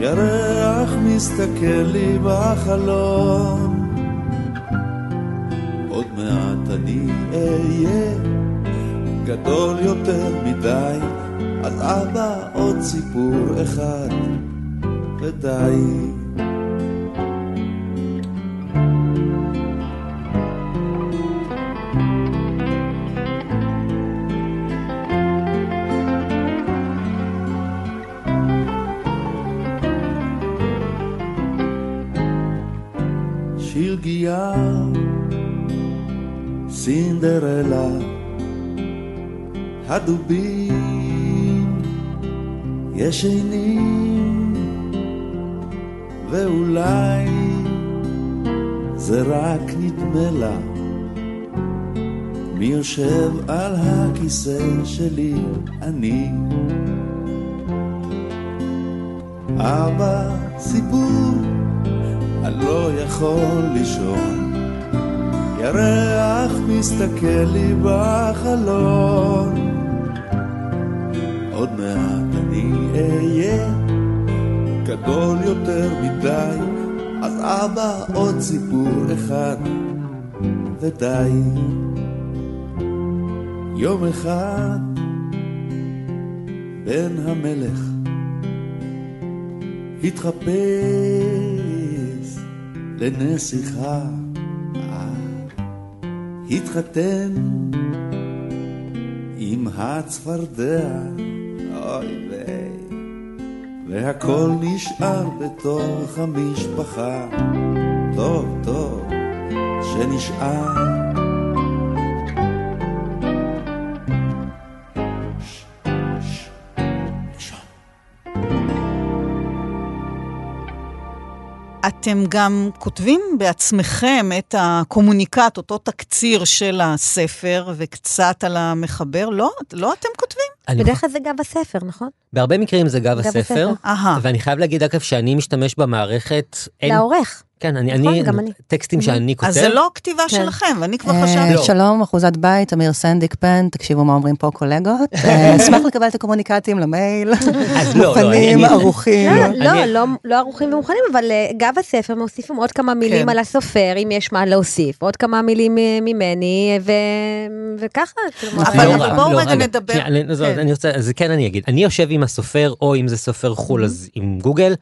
G: ירח מסתכל לי בחלום. עוד מעט אני אהיה גדול יותר מדי, אז אבא עוד סיפור אחד ודי. הדובים ישנים, ואולי זה רק נדמה לה מי יושב על הכיסא שלי, אני. אבא, סיפור, אני לא יכול לישון. ירח מסתכל לי בחלון. אהיה גדול יותר מדי, אז אבא עוד סיפור אחד ודי. יום אחד בן המלך התחפש לנסיכה, התחתן עם הצפרדע. אוי ויי, והכל נשאר בתוך המשפחה. טוב, טוב, שנשאר.
C: אתם גם כותבים בעצמכם את הקומוניקט, אותו תקציר של הספר, וקצת על המחבר, לא? לא אתם כותבים?
E: אני
D: בדרך כלל זה גב הספר, נכון?
E: בהרבה מקרים זה גב הספר. ואני חייב להגיד אגב שאני משתמש במערכת, אין,
D: לעורך.
E: כן, אני,
D: נכון,
E: אני,
D: גם אני.
E: טקסטים שאני כותב,
C: אז זה לא כתיבה
D: כן.
C: שלכם, ואני כבר
F: אה,
C: חשבתי.
E: לא.
F: שלום, אחוזת בית, אמיר סנדיק פן, תקשיבו מה אומרים פה קולגות. אה, אשמח לקבל את הקומוניקטים למייל.
E: אז לא, לא,
F: מוכנים,
E: אני-
F: ערוכים.
D: לא, לא,
E: אני-
D: לא, לא ערוכים ומוכנים, אבל אה, גב הספר מוסיפים עוד כמה מילים
C: כן.
D: על הסופר, אם יש מה להוסיף, עוד כמה מילים ממני, ו- וככה.
C: אבל-
E: לא
C: בואו
E: לא,
C: רגע נדבר.
E: אז. אני רוצה, אז כן אני אגיד, אני יושב עם הסופר, או אם זה סופר חו"ל, אז עם גוגל,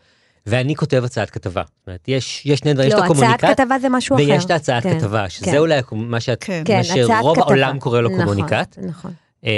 E: ואני כותב הצעת כתבה. זאת אומרת, יש יש שני דברים, יש את
D: לא, הצעת
E: הקומוניקט,
D: כתבה זה משהו אחר.
E: ויש את ההצעת
D: כן,
E: כתבה, שזה
D: כן.
E: אולי מה שאת-
C: כן.
E: מה
D: הצעת
E: שרוב. העולם קורא לו
D: נכון,
E: קומוניקט.
D: נכון.
E: אה,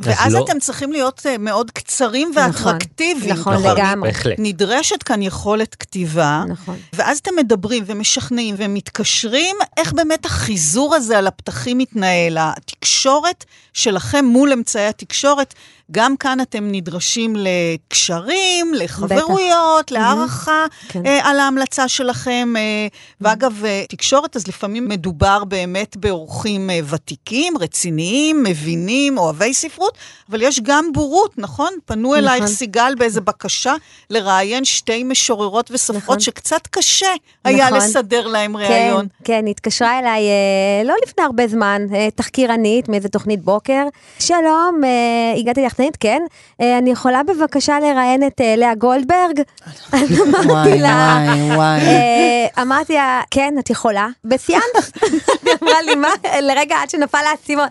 E: אז
C: ואז
E: לא-
C: אתם צריכים להיות אה, מאוד קצרים
D: נכון,
C: ואטרקטיביים.
D: נכון,
C: כלומר,
D: לגמרי.
E: בהחלט.
C: נדרשת כאן יכולת כתיבה,
D: נכון.
C: ואז אתם מדברים ומשכנעים ומתקשרים, איך באמת החיזור הזה על הפתחים מתנהל, התקשורת שלכם מול אמצעי התקשורת, גם כאן אתם נדרשים לקשרים, לחברויות, להערכה
D: כן.
C: אה, על ההמלצה שלכם. אה, ואגב, אה, תקשורת, אז לפעמים מדובר באמת באורחים אה, ותיקים, רציניים, מבינים, אוהבי ספרות, אבל יש גם בורות, נכון? פנו אלייך
D: נכון.
C: סיגל באיזה בקשה לראיין שתי משוררות וסופרות,
D: נכון.
C: שקצת קשה היה
D: נכון.
C: לסדר להם ראיון.
D: כן, כן, התקשרה אליי אה, לא לפני הרבה זמן, אה, תחקירנית מאיזה תוכנית בוקר. שלום, אה, הגעתי ליחצנית, כן. אה, אני יכולה בבקשה לראיין את אה, לאה גולדברג? אז אמרתי לה,
F: וואי, וואי.
D: אה, אמרתי לה, כן, את יכולה. בסיימת? היא אמרה לי, מה? לרגע עד שנפל האסימון.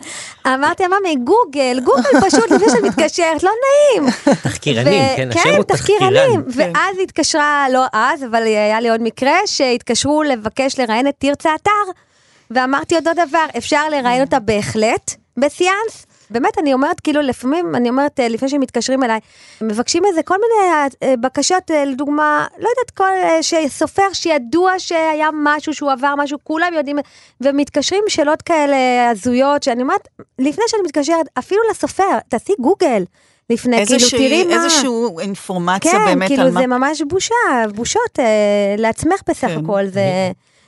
D: אמרתי לה, ממי, גוגל, גוגל פשוט, לפני שאת מתקשרת, לא נעים.
E: תחקירנים,
D: ו-
E: כן, השם
D: כן,
E: הוא
D: תחקירנים.
C: כן.
D: ואז התקשרה, לא אז, אבל היה לי עוד מקרה, שהתקשרו לבקש לראיין את תרצה אתר. ואמרתי אותו דבר, אפשר לראיין אותה בהחלט, בסיאנס. באמת, אני אומרת, כאילו, לפעמים, אני אומרת, אה, לפני שמתקשרים אליי, מבקשים איזה כל מיני אה, בקשות, אה, לדוגמה, לא יודעת, כל, שסופר שידוע שהיה משהו, שהוא עבר משהו, כולם יודעים, ומתקשרים שאלות כאלה הזויות, שאני אומרת, לפני שאני מתקשרת, אפילו לסופר, תעשי גוגל. לפני, כאילו,
C: איזושהי-
D: תראי מה...
C: איזושהי אינפורמציה
D: כן,
C: באמת
D: כאילו
C: על מה...
D: זה ממש בושה, בושות אה, לעצמך בסך
C: כן.
D: הכל, זה...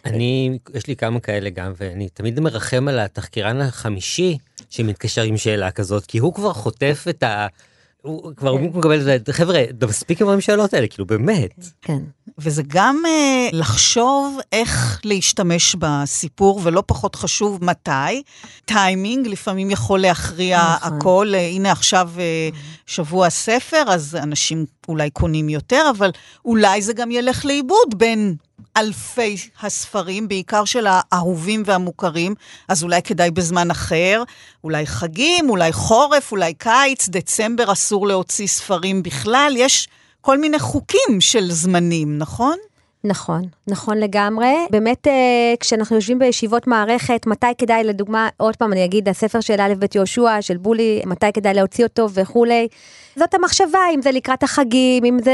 E: אני, יש לי כמה כאלה גם, ואני תמיד מרחם על התחקירן החמישי שמתקשר עם שאלה כזאת, כי הוא כבר חוטף את ה... הוא כבר הוא מקבל את זה, חבר'ה, מספיק עם השאלות האלה, כאילו באמת.
D: כן.
C: וזה גם אה, לחשוב איך להשתמש בסיפור, ולא פחות חשוב מתי. טיימינג לפעמים יכול להכריע
D: נכון.
C: הכל. אה, הנה עכשיו אה, שבוע הספר, אז אנשים אולי קונים יותר, אבל אולי זה גם ילך לאיבוד בין אלפי הספרים, בעיקר של האהובים והמוכרים, אז אולי כדאי בזמן אחר, אולי חגים, אולי חורף, אולי קיץ, דצמבר אסור להוציא ספרים בכלל, יש כל מיני חוקים של זמנים, נכון?
D: נכון, נכון לגמרי. באמת, אה, כשאנחנו יושבים בישיבות מערכת, מתי כדאי, לדוגמה, עוד פעם אני אגיד, הספר של א' ב' יהושע, של בולי, מתי כדאי להוציא אותו וכולי. זאת המחשבה, אם זה לקראת החגים, אם זה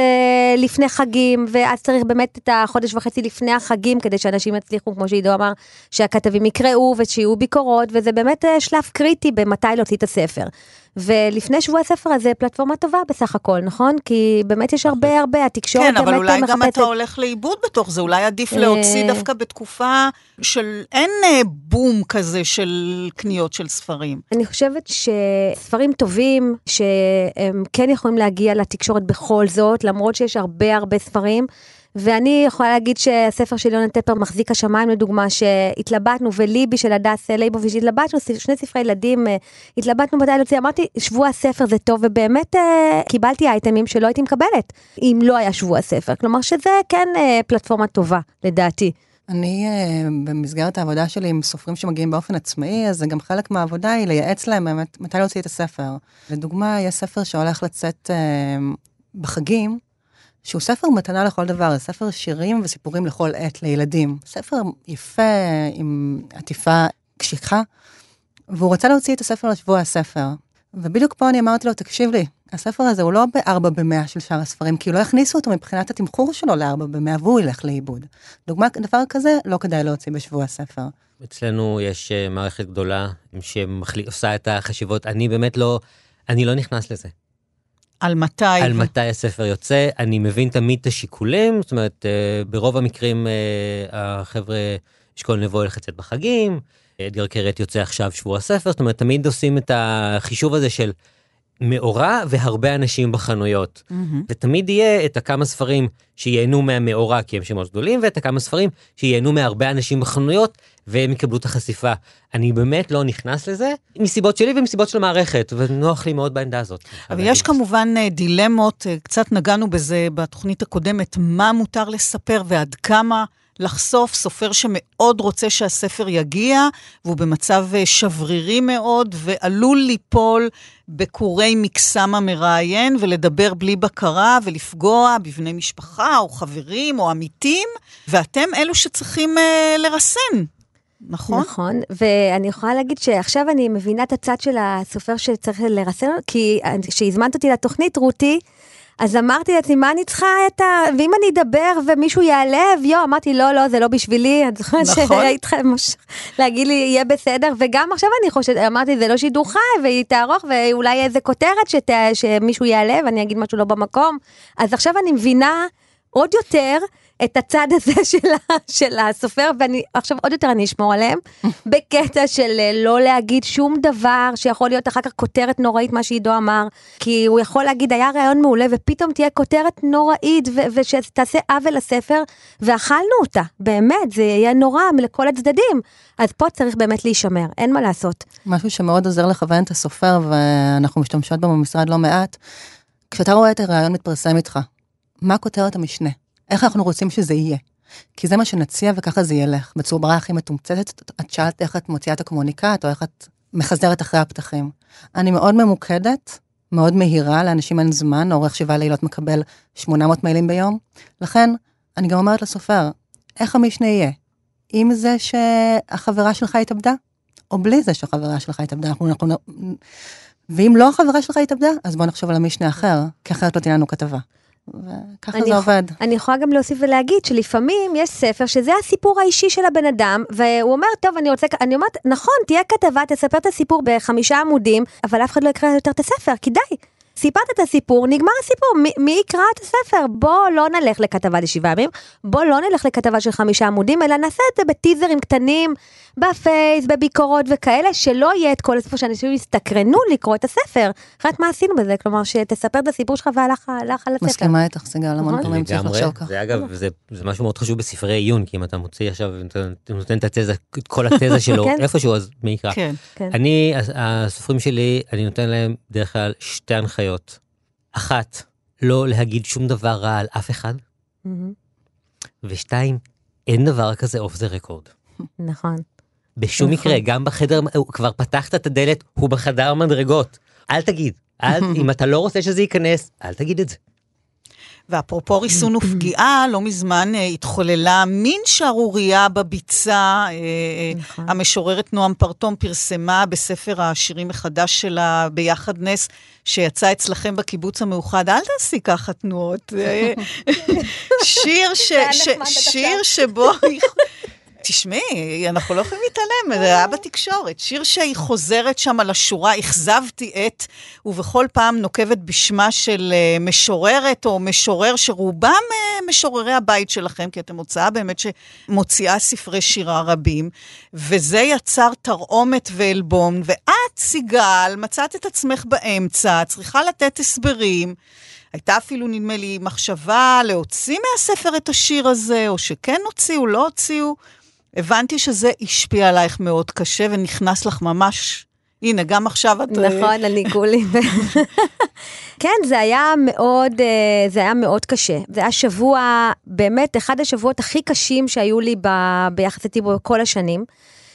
D: לפני חגים, ואז צריך באמת את החודש וחצי לפני החגים, כדי שאנשים יצליחו, כמו שעידו אמר, שהכתבים יקראו ושיהיו ביקורות, וזה באמת אה, שלב קריטי במתי להוציא את הספר. ולפני שבוע הספר הזה פלטפורמה טובה בסך הכל, נכון? כי באמת יש הרבה הרבה, התקשורת
C: כן,
D: באמת
C: אבל אולי גם
D: מחפשת-
C: אתה הולך לאיבוד בתוך זה, אולי עדיף להוציא
D: אה.
C: דווקא בתקופה של אין אה, בום כזה של קניות של ספרים.
D: אני חושבת שספרים טובים, שהם כן יכולים להגיע לתקשורת בכל זאת, למרות שיש הרבה הרבה ספרים. ואני יכולה להגיד שהספר של יונתן טפר, מחזיק השמיים לדוגמה, שהתלבטנו, וליבי של הדס ליבוביץ', התלבטנו, שני ספרי ילדים, אה, התלבטנו מתי להוציא, אמרתי, שבוע הספר זה טוב, ובאמת אה, קיבלתי אייטמים שלא הייתי מקבלת, אם לא היה שבוע הספר. כלומר שזה כן אה, פלטפורמה טובה, לדעתי.
F: אני, במסגרת העבודה שלי עם סופרים שמגיעים באופן עצמאי, אז זה גם חלק מהעבודה היא לייעץ להם מתי להוציא את הספר. לדוגמה, יש ספר שהולך לצאת בחגים, שהוא ספר מתנה לכל דבר, זה ספר שירים וסיפורים לכל עת לילדים. ספר יפה, עם עטיפה קשיחה, והוא רצה להוציא את הספר לשבוע הספר. ובדיוק פה אני אמרתי לו, תקשיב לי, הספר הזה הוא לא בארבע במאה של שאר הספרים, כי לא יכניסו אותו מבחינת התמחור שלו לארבע במאה, והוא ילך לאיבוד. דוגמה, דבר כזה לא כדאי להוציא בשבוע הספר.
E: אצלנו יש אה, מערכת גדולה שעושה את החשיבות, אני באמת לא, אני לא נכנס לזה.
C: על מתי.
E: על מתי הספר יוצא, אני מבין תמיד את השיקולים, זאת אומרת, אה, ברוב המקרים אה, החבר'ה אשכול נבו הולך לצאת בחגים, אדגר קרת יוצא עכשיו שבוע הספר, זאת אומרת, תמיד עושים את החישוב הזה של מאורע והרבה אנשים בחנויות.
C: מהמם.
E: ותמיד יהיה את הכמה ספרים שייהנו מהמאורע כי הם שמות גדולים, ואת הכמה ספרים שייהנו מהרבה אנשים בחנויות, והם יקבלו את החשיפה. אני באמת לא נכנס לזה, מסיבות שלי ומסיבות של המערכת, ונוח לי מאוד בעמדה הזאת.
C: אבל יש כמובן אה, דילמות, אה, קצת נגענו בזה בתוכנית הקודמת, מה מותר לספר ועד כמה לחשוף סופר שמאוד רוצה שהספר יגיע, והוא במצב אה, שברירי מאוד, ועלול ליפול בכורי מקסם המראיין, ולדבר בלי בקרה, ולפגוע בבני משפחה, או חברים, או עמיתים, ואתם אלו שצריכים אה, לרסן, נכון?
D: נכון, ואני יכולה להגיד שעכשיו אני מבינה את הצד של הסופר שצריך לרסן, כי כשהזמנת אותי לתוכנית, רותי, אז אמרתי לעצמי, מה אני צריכה את ה... ואם אני אדבר ומישהו ייעלב, יו, אמרתי, לא, לא, זה לא בשבילי. את זוכרת. שהיית להגיד לי, יהיה בסדר, וגם עכשיו אני חושבת, אמרתי, זה לא שידור חי, והיא תערוך, ואולי איזה כותרת שת... שמישהו ייעלב, אני אגיד משהו לא במקום. אז עכשיו אני מבינה עוד יותר את הצד הזה של, ה, של הסופר, ואני עכשיו עוד יותר אני אשמור עליהם, בקטע של אה, לא להגיד שום דבר שיכול להיות אחר כך כותרת נוראית, מה שעידו אמר, כי הוא יכול להגיד, היה רעיון מעולה, ופתאום תהיה כותרת נוראית, ו- ושתעשה עוול לספר, ואכלנו אותה, באמת, זה יהיה נורא לכל הצדדים. אז פה צריך באמת להישמר, אין מה לעשות.
F: משהו שמאוד עוזר לכוון את הסופר, ואנחנו משתמשות בו במשרד לא מעט, כשאתה רואה את הרעיון מתפרסם איתך, מה כותרת המשנה? איך אנחנו רוצים שזה יהיה? כי זה מה שנציע וככה זה ילך, בצורה הכי מתומצתת. את שאלת איך את מוציאה את הקומוניקט, או איך את מחזרת אחרי הפתחים. אני מאוד ממוקדת, מאוד מהירה, לאנשים אין זמן, עורך שבעה לילות מקבל 800 מיילים ביום. לכן, אני גם אומרת לסופר, איך המשנה יהיה? עם זה שהחברה שלך התאבדה, או בלי זה שהחברה שלך התאבדה. אנחנו, אנחנו, ואם לא החברה שלך התאבדה, אז בוא נחשוב על המשנה אחר, כי אחרת לא תהיה לנו כתבה. וככה זה עובד.
D: אני יכולה גם להוסיף ולהגיד שלפעמים יש ספר שזה הסיפור האישי של הבן אדם, והוא אומר, טוב, אני רוצה, אני אומרת, נכון, תהיה כתבה, תספר את הסיפור בחמישה עמודים, אבל אף אחד לא יקרא יותר את הספר, כי די. סיפרת את הסיפור, נגמר הסיפור, מי, מי יקרא את הספר? בוא לא נלך לכתבה לשבעה ימים, בוא לא נלך לכתבה של חמישה עמודים, אלא נעשה את זה בטיזרים קטנים, בפייס, בביקורות וכאלה, שלא יהיה את כל הסיפור שאנשים יסתקרנו לקרוא את הספר. אחרת מה עשינו בזה? כלומר, שתספר את הסיפור שלך והלך הלך על הספר.
F: מסכימה איתך, סיגל, המון
D: נכון.
F: פעמים צריך
E: לגמרי,
F: לחשוב ככה.
E: זה אגב, זה, זה משהו מאוד חשוב בספרי עיון, כי אם אתה מוציא עכשיו, אתה נותן את התזה, את כל התזה שלו
D: כן.
E: איפשהו, אז מי יקרא?
C: כן.
D: כן.
E: אני, הס- הסופרים שלי, אני נותן להם בדרך כלל שתי הנחיות. אחת, לא להגיד שום דבר רע על אף אחד. ושתיים, אין דבר כזה אוף דה רקורד.
D: נכון.
E: בשום
D: נכון.
E: מקרה, גם בחדר, הוא כבר פתחת את הדלת, הוא בחדר מדרגות. אל תגיד. אל, אם אתה לא רוצה שזה ייכנס, אל תגיד את זה.
C: ואפרופו ריסון ופגיעה, לא מזמן אה, התחוללה מין שערורייה בביצה. אה,
D: נכון.
C: המשוררת נועם פרטום פרסמה בספר השירים מחדש שלה, ביחד נס, שיצא אצלכם בקיבוץ המאוחד. אל תעשי ככה תנועות. אה, שיר, ש, ש, שיר שבו... תשמעי, אנחנו לא יכולים להתעלם, זה היה בתקשורת. שיר שהיא חוזרת שם על השורה, אכזבתי את, ובכל פעם נוקבת בשמה של אה, משוררת או משורר, שרובם אה, משוררי הבית שלכם, כי אתם הוצאה באמת שמוציאה ספרי שירה רבים, וזה יצר תרעומת ועלבון, ואת, סיגל, מצאת את עצמך באמצע, צריכה לתת הסברים. הייתה אפילו, נדמה לי, מחשבה להוציא מהספר את השיר הזה, או שכן הוציאו, לא הוציאו. הבנתי שזה השפיע עלייך מאוד קשה ונכנס לך ממש... הנה, גם עכשיו את... אה,
D: נכון, אני כולי. כן, זה היה מאוד, אה, זה היה מאוד קשה. זה היה שבוע, באמת, אחד השבועות הכי קשים שהיו לי ב- ביחס איתי בו כל השנים.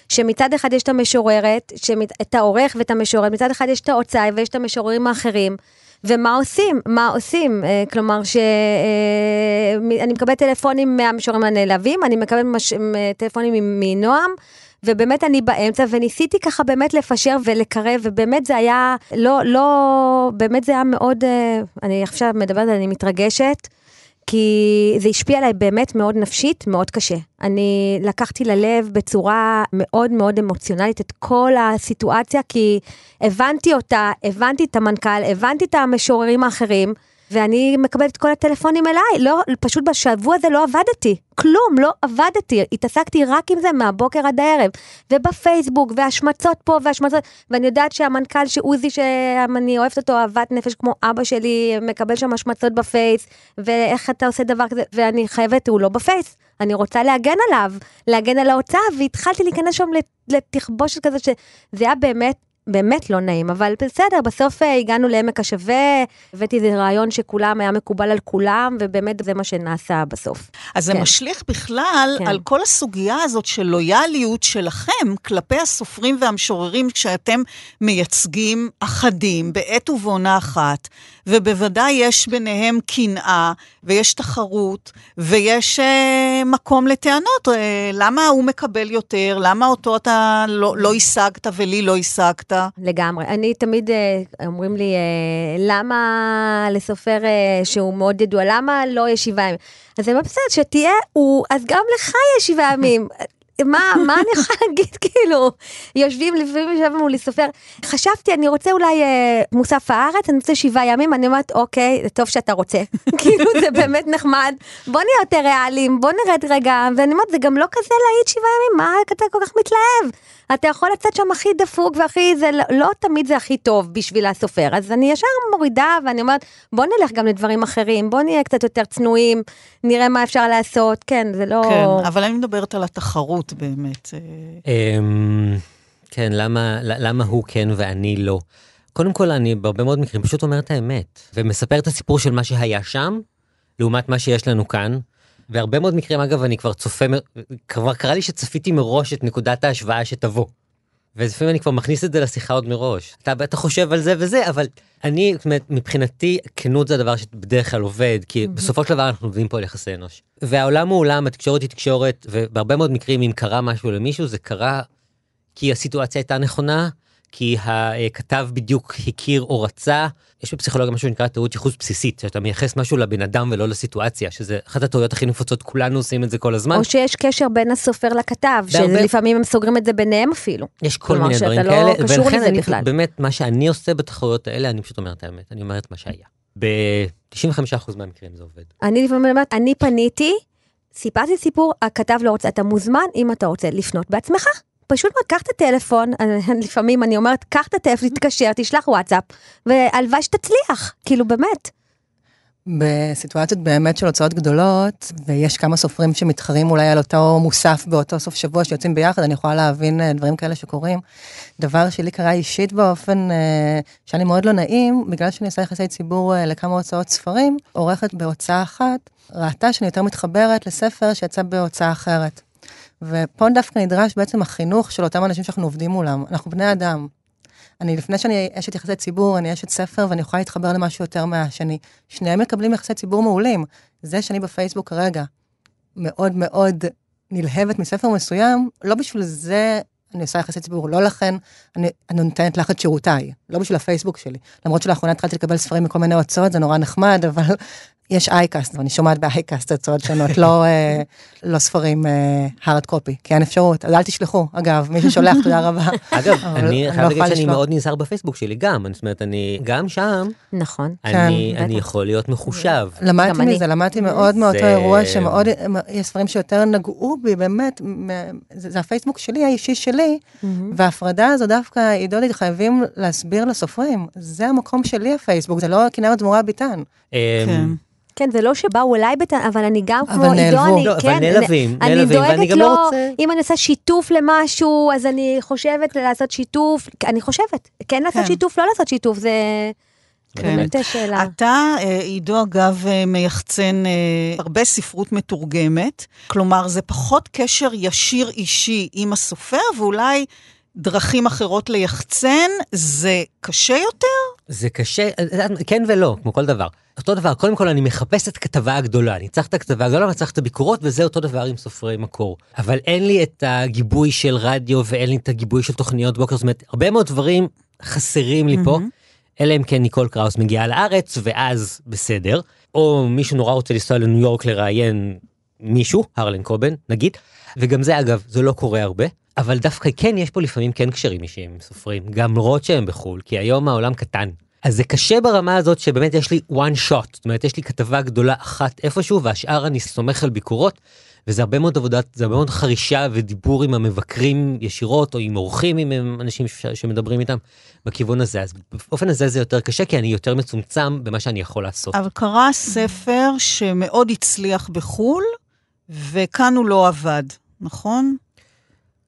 D: שמצד אחד יש את המשוררת, שמת, את העורך ואת המשוררת, מצד אחד יש את ההוצאה ויש את המשוררים האחרים. ומה עושים? מה עושים? אה, כלומר, שאני מקבלת טלפונים מהמשוררים הנעלבים, אני מקבלת מש, טלפונים מנועם, ובאמת אני באמצע, וניסיתי ככה באמת לפשר ולקרב, ובאמת זה היה, לא, לא, באמת זה היה מאוד, אה, אני עכשיו מדברת, אני מתרגשת. כי זה השפיע עליי באמת מאוד נפשית, מאוד קשה. אני לקחתי ללב בצורה מאוד מאוד אמוציונלית את כל הסיטואציה, כי הבנתי אותה, הבנתי את המנכ"ל, הבנתי את המשוררים האחרים, ואני מקבלת כל הטלפונים אליי. לא, פשוט בשבוע הזה לא עבדתי, כלום, לא עבדתי. התעסקתי רק עם זה מהבוקר עד הערב. ובפייסבוק, והשמצות פה והשמצות, ואני יודעת שהמנכ"ל שעוזי, שאני אוהבת אותו, אהבת נפש כמו אבא שלי, מקבל שם השמצות בפייס, ואיך אתה עושה דבר כזה, ואני חייבת, הוא לא בפייס. אני רוצה להגן עליו, להגן על ההוצאה, והתחלתי להיכנס שם לת- לתכבושת כזה, שזה היה באמת באמת לא נעים, אבל בסדר, בסוף אה, הגענו לעמק השווה, הבאתי איזה רעיון שכולם היה מקובל על כולם, ובאמת זה מה שנעשה בסוף.
C: אז זה
D: כן.
C: משליך בכלל
D: כן.
C: על כל הסוגיה הזאת של לויאליות שלכם כלפי הסופרים והמשוררים כשאתם מייצגים אחדים בעת ובעונה אחת, ובוודאי יש ביניהם קנאה, ויש תחרות, ויש אה, מקום לטענות. אה, למה הוא מקבל יותר? למה אותו אתה לא, לא השגת ולי לא השגת? אתה?
D: לגמרי. אני תמיד, אה, אומרים לי, אה, למה לסופר אה, שהוא מאוד ידוע, למה לא יש שבעה ימים? אז אני אומרת, בסדר, שתהיה הוא, אז גם לך יש שבעה ימים. מה, מה אני יכולה להגיד, כאילו, יושבים, לפעמים יושב מולי סופר, חשבתי, אני רוצה אולי אה, מוסף הארץ, אני רוצה שבעה ימים, אני אומרת, אוקיי, זה טוב שאתה רוצה. כאילו, זה באמת נחמד, בוא נהיה יותר ריאליים, בוא נרד רגע, ואני אומרת, זה גם לא כזה להיט שבעה ימים, מה אתה כל כך מתלהב? אתה יכול לצאת שם הכי דפוק והכי, זה לא, לא תמיד זה הכי טוב בשביל הסופר, אז אני ישר מורידה ואני אומרת, בוא נלך גם לדברים אחרים, בוא נהיה קצת יותר צנועים, נראה מה אפשר לעשות, כן, זה לא...
C: כן, אבל אני מדברת על התחרות באמת. אה,
E: אמ, כן, למה, למה הוא כן ואני לא? קודם כל, אני בהרבה מאוד מקרים פשוט אומר את האמת, ומספר את הסיפור של מה שהיה שם, לעומת מה שיש לנו כאן. והרבה מאוד מקרים, אגב, אני כבר צופה, כבר קרה לי שצפיתי מראש את נקודת ההשוואה שתבוא. ולפעמים אני כבר מכניס את זה לשיחה עוד מראש. אתה בטח חושב על זה וזה, אבל אני, זאת אומרת, מבחינתי, כנות זה הדבר שבדרך כלל עובד, כי בסופו של דבר אנחנו עובדים פה על יחסי אנוש. והעולם הוא עולם, התקשורת היא תקשורת, ובהרבה מאוד מקרים, אם קרה משהו למישהו, זה קרה כי הסיטואציה הייתה נכונה, כי הכתב בדיוק הכיר או רצה. יש בפסיכולוגיה משהו שנקרא טעות ייחוס בסיסית, שאתה מייחס משהו לבן אדם ולא לסיטואציה, שזה אחת הטעויות הכי נפוצות, כולנו עושים את זה כל הזמן.
D: או שיש קשר בין הסופר לכתב, שלפעמים הם סוגרים את זה ביניהם אפילו.
E: יש כל מיני דברים
D: לא
E: כאלה,
D: קשור
E: ולכן אני
D: בכלל.
E: באמת, מה שאני עושה בתחרויות האלה, אני פשוט אומר את האמת, אני אומר את מה שהיה. ב-95% מהמקרים זה עובד.
D: אני לפעמים אומרת, אני פניתי, סיפרתי סיפור, הכתב לא רוצה, אתה מוזמן אם אתה רוצה לפנות בעצמך. פשוט מאוד, קח את הטלפון, לפעמים אני אומרת, קח את הטלפון, תתקשר, תשלח וואטסאפ, והלוואי שתצליח, כאילו באמת.
F: בסיטואציות באמת של הוצאות גדולות, ויש כמה סופרים שמתחרים אולי על אותו מוסף באותו סוף שבוע שיוצאים ביחד, אני יכולה להבין אה, דברים כאלה שקורים. דבר שלי קרה אישית באופן אה, לי מאוד לא נעים, בגלל שאני עושה יחסי ציבור אה, לכמה הוצאות ספרים, עורכת בהוצאה אחת, ראתה שאני יותר מתחברת לספר שיצא בהוצאה אחרת. ופה דווקא נדרש בעצם החינוך של אותם אנשים שאנחנו עובדים מולם. אנחנו בני אדם. אני, לפני שאני אשת יחסי ציבור, אני אשת ספר ואני יכולה להתחבר למשהו יותר מהשני. שניהם מקבלים יחסי ציבור מעולים. זה שאני בפייסבוק כרגע מאוד מאוד נלהבת מספר מסוים, לא בשביל זה אני עושה יחסי ציבור, לא לכן אני, אני נותנת לך את שירותיי, לא בשביל הפייסבוק שלי. למרות שלאחרונה התחלתי לקבל ספרים מכל מיני הוצאות, זה נורא נחמד, אבל יש אייקאסט, ואני שומעת באייקאסט הוצאות שונות, לא, אה, לא ספרים הארד קופי, כי אין אפשרות, אז אל תשלחו, אגב, מי ששולח, תודה רבה.
E: אגב, אני
F: אני
E: חייב
F: לא
E: להגיד שאני. מאוד נזהר בפייסבוק שלי גם, זאת אומרת, אני, גם שם,
D: נכון.
E: אני
D: בטח.
E: אני יכול להיות מחושב.
F: למדתי. מזה, למדתי מאוד מאותו אירוע שמאוד, יש ספרים שיותר נגעו בי, באמת, זה, זה הפייסבוק שלי, האישי שלי, וההפרדה הזו דווקא, עידודי, חייבים להסביר לסופרים, זה המקום שלי הפייסבוק, זה לא כנרת זמורה ביטן.
C: כן.
D: זה לא שבאו אליי, בת... אבל אני גם
F: אבל
D: כמו עידו. אני,
E: לא, אבל
D: כן,
E: נעלבים,
D: אני
E: נעלבים, ואני
D: דואגת
E: גם
D: לו,
E: לא רוצה-
D: אם אני עושה שיתוף למשהו, אז אני חושבת לעשות שיתוף, אני חושבת, כן לעשות
C: כן.
D: שיתוף, לא לעשות שיתוף, זה
C: כן.
D: באמת שאלה.
C: אתה, אה, עידו, אגב, אה, מייחצן אה, הרבה ספרות מתורגמת, כלומר, זה פחות קשר ישיר אישי עם הסופר, ואולי דרכים אחרות ליחצן, זה קשה יותר?
E: זה קשה, כן ולא, כמו כל דבר. אותו דבר, קודם כל אני מחפש את הכתבה הגדולה, אני צריך את הכתבה הגדולה ואני צריך את הביקורות, וזה אותו דבר עם סופרי מקור. אבל אין לי את הגיבוי של רדיו ואין לי את הגיבוי של תוכניות בוקר, זאת אומרת, הרבה מאוד דברים חסרים לי פה, אלא אם כן ניקול קראוס מגיעה לארץ, ואז בסדר. או מישהו נורא רוצה לנסוע לניו יורק לראיין מישהו, הרלן קובן, נגיד, וגם זה אגב, זה לא קורה הרבה. אבל דווקא כן, יש פה לפעמים כן קשרים אישיים עם סופרים, גם למרות שהם בחו"ל, כי היום העולם קטן. אז זה קשה ברמה הזאת שבאמת יש לי one shot, זאת אומרת יש לי כתבה גדולה אחת איפשהו והשאר אני סומך על ביקורות, וזה הרבה מאוד עבודת, זה הרבה מאוד חרישה ודיבור עם המבקרים ישירות, או עם אורחים, הם אנשים ש- שמדברים איתם בכיוון הזה. אז באופן הזה זה יותר קשה, כי אני יותר מצומצם במה שאני יכול לעשות.
C: אבל קרה ספר שמאוד הצליח בחו"ל, וכאן הוא לא עבד, נכון?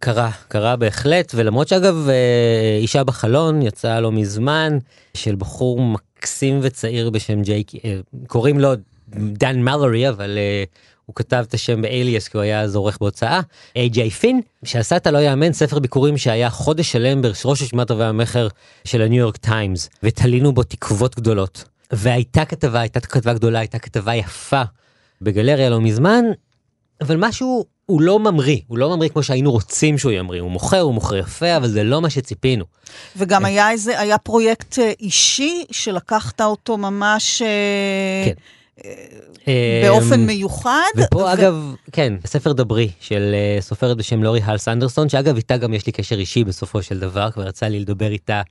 E: קרה, קרה בהחלט, ולמרות שאגב, אה, אישה בחלון יצאה לא מזמן, של בחור מקסים וצעיר בשם ג'ייק, אה, קוראים לו דן מלורי, אבל אה, הוא כתב את השם באליאס כי הוא היה אז עורך בהוצאה, איי-ג'יי פין, שעשה את הלא יאמן ספר ביקורים שהיה חודש שלם בראש רשימת רבי המכר של הניו יורק טיימס, ותלינו בו תקוות גדולות. והייתה כתבה, הייתה כתבה גדולה, הייתה כתבה יפה בגלריה לא מזמן, אבל משהו, הוא לא ממריא, הוא לא ממריא כמו שהיינו רוצים שהוא ימריא, הוא מוכר, הוא מוכר יפה, אבל זה לא מה שציפינו.
C: וגם היה איזה, היה פרויקט אה, אישי שלקחת אותו ממש... אה,
E: כן.
C: באופן
E: אמ,
C: מיוחד.
E: ופה
C: ו-
E: אגב, כן, בספר דברי של אה, סופרת בשם לורי הלס אנדרסון, שאגב איתה גם יש לי קשר אישי בסופו של דבר, כבר יצא לי לדבר איתה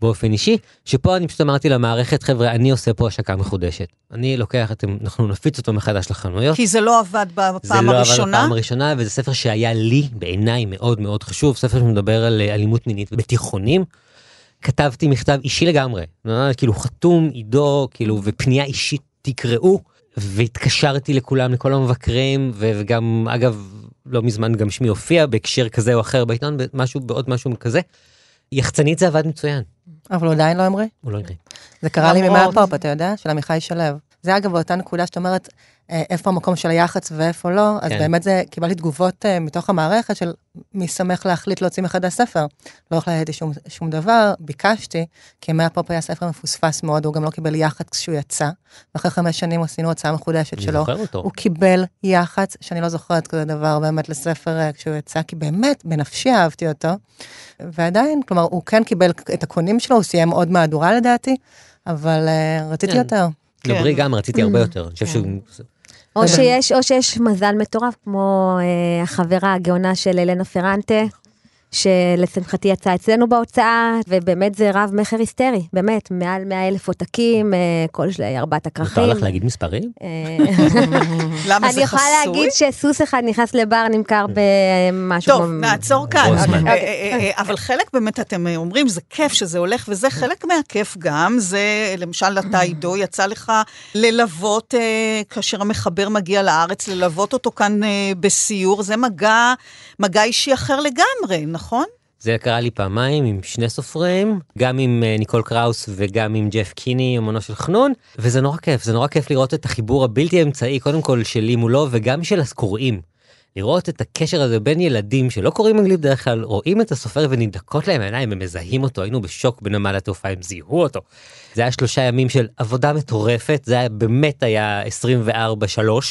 E: באופן אישי, שפה אני פשוט אמרתי למערכת, חבר'ה, אני עושה פה השקה מחודשת. אני לוקח את, אנחנו נפיץ אותו מחדש לחנויות.
C: כי זה לא עבד בפעם
E: זה לא עבד
C: הראשונה.
E: בפעם הראשונה, וזה ספר שהיה לי, בעיניי, מאוד מאוד חשוב, ספר שמדבר על אה, אלימות מינית בתיכונים. כתבתי מכתב אישי לגמרי, אה, כאילו חתום, עידו, כאילו, ופנייה אישית, תקראו, והתקשרתי לכולם, לכל המבקרים, וגם, אגב, לא מזמן גם שמי הופיע בהקשר כזה או אחר בעיתון, משהו, בעוד משהו כזה. יחצנית זה עבד מצוין,
F: אבל הוא עדיין לא המריא.
E: הוא לא יקרה.
F: זה קרה לי
C: למרות-
F: ממאפופ, אתה יודע? של עמיחי שלו. זה אגב באותה נקודה שאת אומרת, איפה המקום של היח"צ ואיפה לא, אז
E: כן.
F: באמת זה, קיבלתי תגובות אה, מתוך המערכת של מי שמח להחליט להוציא מחדש ספר. לא החלטתי שום, שום דבר, ביקשתי, כי מהפופ היה ספר מפוספס מאוד, הוא גם לא קיבל יח"צ כשהוא יצא, ואחרי חמש שנים עשינו הצעה מחודשת
E: אני
F: שלו.
E: זוכר אותו.
F: הוא קיבל יח"צ, שאני לא זוכרת כזה דבר באמת לספר אה, כשהוא יצא, כי באמת, בנפשי אהבתי אותו. ועדיין, כלומר, הוא כן קיבל את הקונים שלו, הוא סיים עוד מהדורה לדעתי, אבל אה, רציתי
E: כן.
F: יותר.
E: דברי גם רציתי הרבה יותר, אני חושב שהוא...
D: או שיש, או שיש מזל מטורף, כמו אה, החברה הגאונה של אלנה פרנטה, שלשמחתי יצאה אצלנו בהוצאה, ובאמת זה רב מכר היסטרי, באמת, מעל 100 אלף עותקים, אה, כל של ארבעת הכרכים.
E: מותר לך להגיד מספרים?
D: אה,
C: למה זה
D: אני יכולה
C: חסוי?
D: להגיד שסוס אחד נכנס לבר, נמכר במשהו
C: טוב, נעצור כאן. אה, אה, אה, אבל חלק באמת אתם אה, אומרים, זה כיף שזה הולך, וזה חלק מהכיף גם. זה, למשל, אתה, עידו, יצא לך ללוות, אה, כאשר המחבר מגיע לארץ, ללוות אותו כאן אה, בסיור. זה מגע, מגע אישי אחר לגמרי, נכון?
E: זה קרה לי פעמיים עם שני סופרים, גם עם אה, ניקול קראוס וגם עם ג'ף קיני, אומנו של חנון, וזה נורא כיף, זה נורא כיף לראות את החיבור הבלתי אמצעי, קודם כל שלי מולו וגם של הקוראים. לראות את הקשר הזה בין ילדים שלא קוראים אנגלית בדרך כלל, רואים את הסופר ונדקות להם העיניים, הם מזהים אותו, היינו בשוק בנמל התעופה, הם זיהו אותו. זה היה שלושה ימים של עבודה מטורפת, זה היה באמת היה 24-3,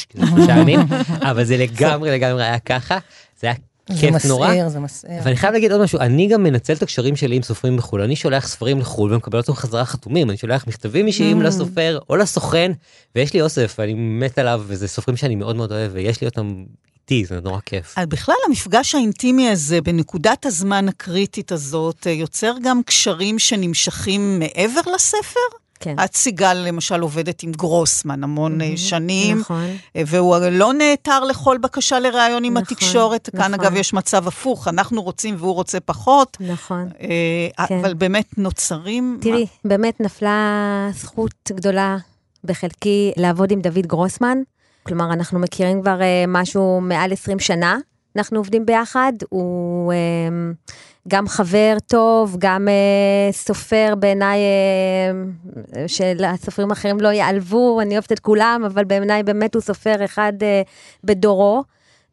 E: כאילו שלושה ימים, אבל זה לגמרי לגמרי היה ככה, זה היה
F: זה
E: כיף נורא.
F: מסעיר, זה מסעיר.
E: ואני חייב להגיד עוד משהו, אני גם מנצל את הקשרים שלי עם סופרים בחו"ל, אני שולח ספרים לחו"ל ומקבל אותם חזרה חתומים, אני שולח מכתבים אישיים לסופר או לסוכן, ויש לי אוסף, ואני מת עליו, וזה סופרים שאני מאוד מאוד אוהב, ויש לי אותם איתי, זה נורא כיף.
C: אז בכלל, המפגש האינטימי הזה, בנקודת הזמן הקריטית הזאת, אה, יוצר גם קשרים שנמשכים מעבר לספר?
D: כן.
C: את סיגל, למשל, עובדת עם גרוסמן המון אה, שנים,
D: נכון.
C: אה, והוא לא נעתר לכל בקשה לראיון עם
D: נכון,
C: התקשורת. כאן,
D: נכון.
C: אגב, יש מצב הפוך, אנחנו רוצים והוא רוצה פחות.
D: נכון.
C: אה,
D: כן.
C: אבל באמת נוצרים...
D: תראי, באמת נפלה זכות גדולה בחלקי לעבוד עם דוד גרוסמן. כלומר, אנחנו מכירים כבר אה, משהו מעל 20 שנה. אנחנו עובדים ביחד, הוא אה, גם חבר טוב, גם אה, סופר בעיניי, אה, שלסופרים אחרים לא ייעלבו, אני אוהבת את כולם, אבל בעיניי באמת הוא סופר אחד אה, בדורו.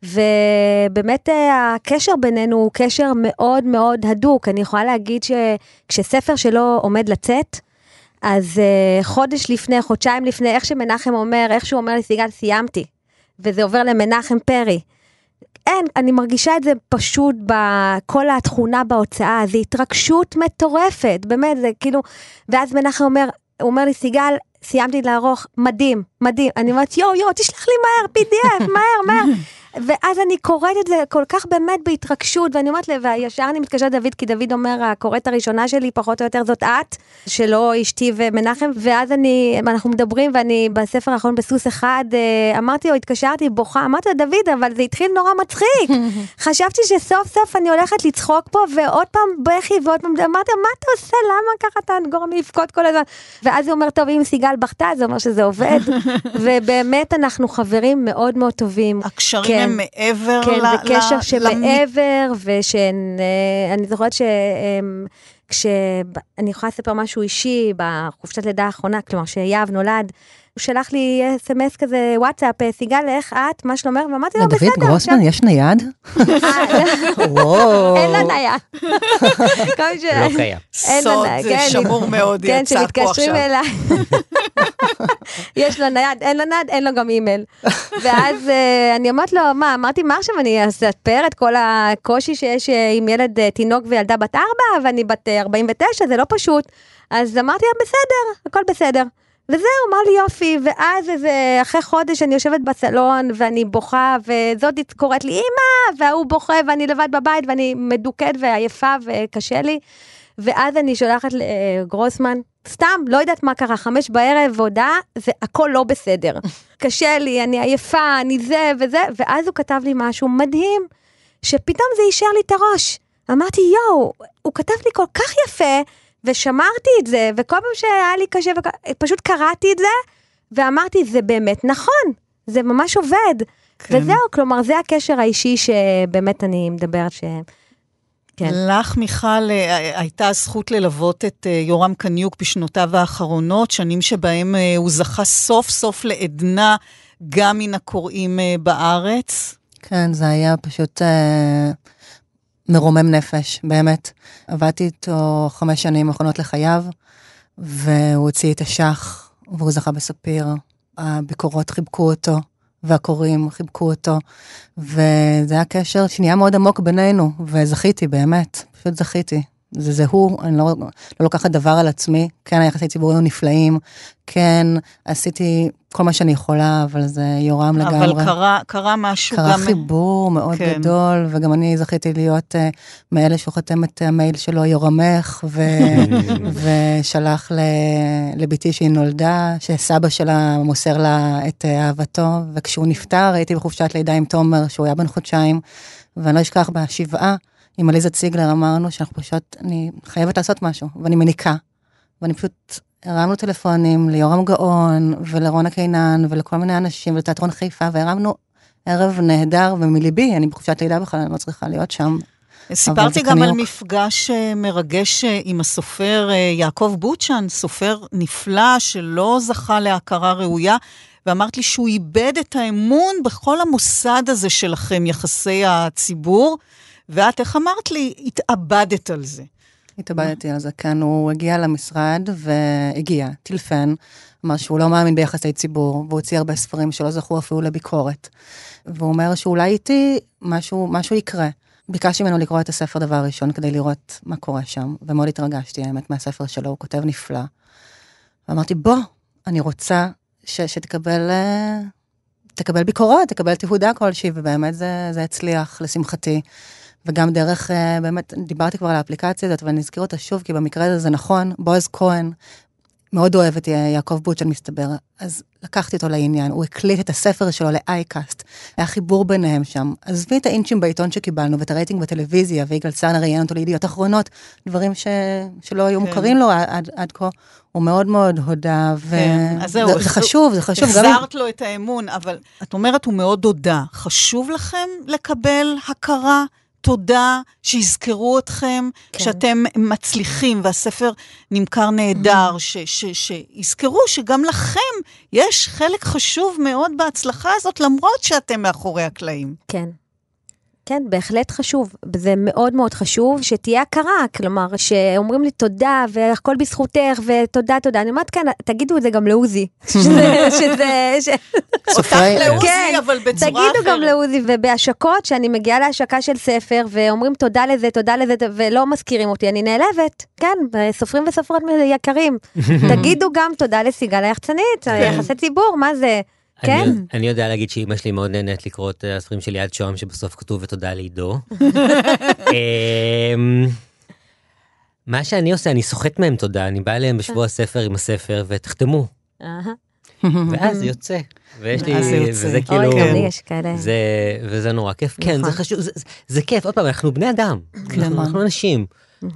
D: ובאמת הקשר בינינו הוא קשר מאוד מאוד הדוק. אני יכולה להגיד שכשספר שלו עומד לצאת, אז חודש לפני, חודשיים לפני, איך שמנחם אומר, איך שהוא אומר לסיגל, סיימתי. וזה עובר למנחם פרי. אין, אני מרגישה את זה פשוט בכל התכונה בהוצאה, זו התרגשות מטורפת, באמת, זה כאילו, ואז מנחם אומר, הוא אומר לי, סיגל, סיימתי לערוך, מדהים, מדהים. אני אומרת, יואו, יואו, תשלח לי מהר, PDF, מהר, מהר. ואז אני קוראת את זה כל כך באמת בהתרגשות, ואני אומרת, לה, וישר אני מתקשרת לדוד, כי דוד אומר, הקוראת הראשונה שלי, פחות או יותר זאת את, שלא אשתי ומנחם, ואז אני, אנחנו מדברים, ואני בספר האחרון בסוס אחד, אה, אמרתי לו, התקשרתי, בוכה, אמרתי לו, דוד, אבל זה התחיל נורא מצחיק. חשבתי שסוף סוף אני הולכת לצחוק פה, ועוד פעם בכי, ועוד פעם, אמרתי לו, מה אתה עושה, למה ככה אתה גורם לי לבכות כל הזמן? ואז הוא אומר, טוב, אם סיגל בכתה, זה אומר שזה עובד. ובאמת, אנחנו חברים מאוד מאוד טובים.
C: הקשרים
D: כן.
C: הם מעבר
D: כן,
C: ל...
D: זה קשר
C: ל-
D: שמעבר, ושאני זוכרת ש... אמ, כשאני יכולה לספר משהו אישי בחופשת לידה האחרונה, כלומר שיהב נולד, הוא שלח לי אס.אם.אס כזה, וואטסאפ, אה, סיגל, איך את? מה שלומך? ואמרתי לו,
F: לדוד
D: בסדר.
F: גרוסמן יש נייד?
D: אה. אין לה נייד.
E: לא קיים.
D: אין לה
C: סוד אה,
D: כן,
C: שמור מאוד
D: כן,
C: יצא פה
D: שמתקשרים
C: עכשיו.
D: אליי. יש לו נייד, אין לו נייד, אין לו גם אימייל. ואז אה, אני אומרת לו, מה, אמרתי, מה עכשיו אני אספר את כל הקושי שיש אה, עם ילד, אה, תינוק וילדה בת ארבע, ואני בת אה, 49, זה לא פשוט. אז אמרתי לה, בסדר, הכל בסדר. וזהו, אמר לי יופי, ואז איזה, אחרי חודש אני יושבת בסלון ואני בוכה, וזאתי קוראת לי אמא, וההוא בוכה ואני לבד בבית ואני מדוכאת ועייפה וקשה לי. ואז אני שולחת לגרוסמן, סתם, לא יודעת מה קרה, חמש בערב, הודעה, זה הכל לא בסדר. קשה לי, אני עייפה, אני זה וזה, ואז הוא כתב לי משהו מדהים, שפתאום זה אישר לי את הראש. אמרתי, יואו, הוא כתב לי כל כך יפה, ושמרתי את זה, וכל פעם שהיה לי קשה, וכ- פשוט קראתי את זה, ואמרתי, זה באמת נכון, זה ממש עובד.
C: כן.
D: וזהו, כלומר, זה הקשר האישי שבאמת אני מדברת ש... כן.
C: לך, מיכל, אה, הייתה הזכות ללוות את אה, יורם קניוק בשנותיו האחרונות, שנים שבהם אה, הוא זכה סוף סוף לעדנה גם מן הקוראים בארץ.
F: כן, זה היה פשוט אה, מרומם נפש, באמת. עבדתי איתו חמש שנים האחרונות לחייו, והוא הוציא את אשח, והוא זכה בספיר. הביקורות חיבקו אותו, והקוראים חיבקו אותו, וזה היה קשר שנהיה מאוד עמוק בינינו, וזכיתי, באמת, פשוט זכיתי. זה זה הוא, אני לא, לא לוקחת דבר על עצמי, כן, היחסי ציבור היו נפלאים, כן, עשיתי כל מה שאני יכולה, אבל זה יורם לגמרי.
C: אבל קרה, קרה משהו
F: קרה
C: גם...
F: חיבור מאוד
C: כן.
F: גדול, וגם אני זכיתי להיות uh, מאלה שהוא חותם את המייל שלו, יורמך, ו... ושלח ל... לביתי שהיא נולדה, שסבא שלה מוסר לה את אה, אהבתו, וכשהוא נפטר הייתי בחופשת לידה עם תומר, שהוא היה בן חודשיים, ואני לא אשכח בשבעה, עם עליזה ציגלר אמרנו שאנחנו פשוט, אני חייבת לעשות משהו, ואני מניקה. ואני פשוט הרמנו טלפונים ליורם גאון, ולרונה קינן, ולכל מיני אנשים, ולתיאטרון חיפה, והרמנו ערב נהדר, ומליבי, אני בחופשת לידה בכלל, אני לא צריכה להיות שם.
C: סיפרתי גם על. מפגש אה, מרגש אה, עם הסופר אה, יעקב בוצ'ן, סופר נפלא שלא זכה להכרה ראויה, ואמרת לי שהוא איבד את האמון בכל המוסד הזה שלכם, יחסי הציבור, ואת, איך אמרת לי, התאבדת על זה.
F: התאבדתי על זה, כן, הוא הגיע למשרד והגיע, טילפן, אמר שהוא לא מאמין ביחסי ציבור, והוא הוציא הרבה ספרים שלא זכו אפילו לביקורת. והוא אומר שאולי איתי משהו, משהו יקרה. ביקשתי ממנו לקרוא את הספר דבר ראשון כדי לראות מה קורה שם, ומאוד התרגשתי, האמת, מהספר שלו, הוא כותב נפלא. ואמרתי, בוא, אני רוצה ש, שתקבל אה, תקבל ביקורות, תקבל תהודה כלשהי, ובאמת זה, זה הצליח, לשמחתי. וגם דרך, אה, באמת, דיברתי כבר על האפליקציה הזאת, ואני אזכיר אותה שוב, כי במקרה הזה זה נכון, בועז כהן, מאוד אוהב את יעקב בוצ'ן, מסתבר, אז לקחתי אותו לעניין, הוא הקליט את הספר שלו לאייקאסט, היה חיבור ביניהם שם. עזבי את האינצ'ים בעיתון שקיבלנו, ואת הרייטינג בטלוויזיה, ויגאל סרנר ראיין אותו לידיעות אחרונות, דברים ש... שלא היו
C: כן.
F: מוכרים לו עד, עד כה. הוא מאוד מאוד הודה, ו...
C: כן, אז זהו,
F: זה, זה חשוב, זה חשוב. גם
C: החזרת לו את האמון, אבל את אומרת, הוא מאוד הודה. חשוב לכם לקבל הכרה, תודה, שיזכרו אתכם,
D: כן.
C: שאתם מצליחים והספר נמכר נהדר, ש- ש- שיזכרו שגם לכם יש חלק חשוב מאוד בהצלחה הזאת, למרות שאתם מאחורי הקלעים.
D: כן. כן, בהחלט חשוב. זה מאוד מאוד חשוב שתהיה הכרה, כלומר, שאומרים לי תודה והכל בזכותך ותודה, תודה. אני אומרת, כן, תגידו את זה גם לעוזי. שזה, שזה, ש...
F: סופרי-
C: אותך לעוזי,
D: כן,
C: אבל בצורה אחרת.
D: תגידו גם לעוזי, ובהשקות, שאני מגיעה להשקה של ספר, ואומרים תודה לזה, תודה לזה, ולא מזכירים אותי, אני נעלבת. כן, סופרים וסופרות יקרים. תגידו גם תודה לסיגל היחצנית, יחסי ציבור, מה זה? כן.
E: אני יודע להגיד שאימא שלי מאוד נהנית לקרוא את אה, הספרים של יד שוהם, שבסוף כתוב ותודה לעידו. אמ, מה שאני עושה, אני סוחט מהם תודה, אני בא אליהם בשבוע הספר עם הספר, ותחתמו. ואז זה יוצא. ויש לי. וזה כאילו,
D: אוי, גם לי יש כאלה.
E: זה, וזה נורא כיף, כן,
D: נכון.
E: זה חשוב, זה, זה כיף, עוד פעם, אנחנו בני אדם, אנחנו, אנחנו אנשים. אה,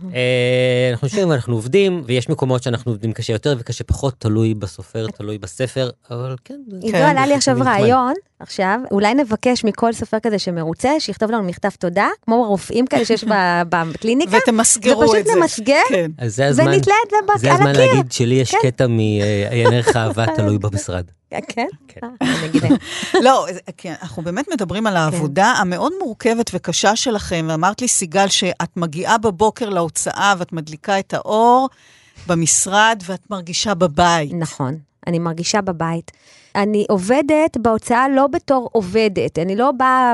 E: אנחנו יושבים ואנחנו עובדים, ויש מקומות שאנחנו עובדים קשה יותר וקשה פחות, תלוי בסופר, תלוי בספר, אבל כן. זה-
D: עידו,
C: כן,
D: עלה לי עכשיו. רעיון, עכשיו, אולי נבקש מכל סופר כזה שמרוצה, שיכתוב לנו מכתב תודה, כמו הרופאים כאלה שיש בקליניקה,
C: ותמסגרו
D: ופשוט
C: את זה.
D: נמסגר,
C: כן.
E: זה
D: ונתלה את זה בק-
E: זה
D: על
E: הזמן
D: הקיר.
E: להגיד שלי יש
D: כן.
E: קטע מעיין ערך אהבה תלוי במשרד.
D: כן?
E: כן.
D: אה,
C: לא, זה- כן, אנחנו באמת מדברים על העבודה המאוד מורכבת וקשה שלכם, ואמרת לי, סיגל, שאת מגיעה בבוקר להוצאה ואת מדליקה את האור במשרד ואת מרגישה בבית.
D: נכון, אני מרגישה בבית. אני עובדת בהוצאה לא בתור עובדת, אני לא באה,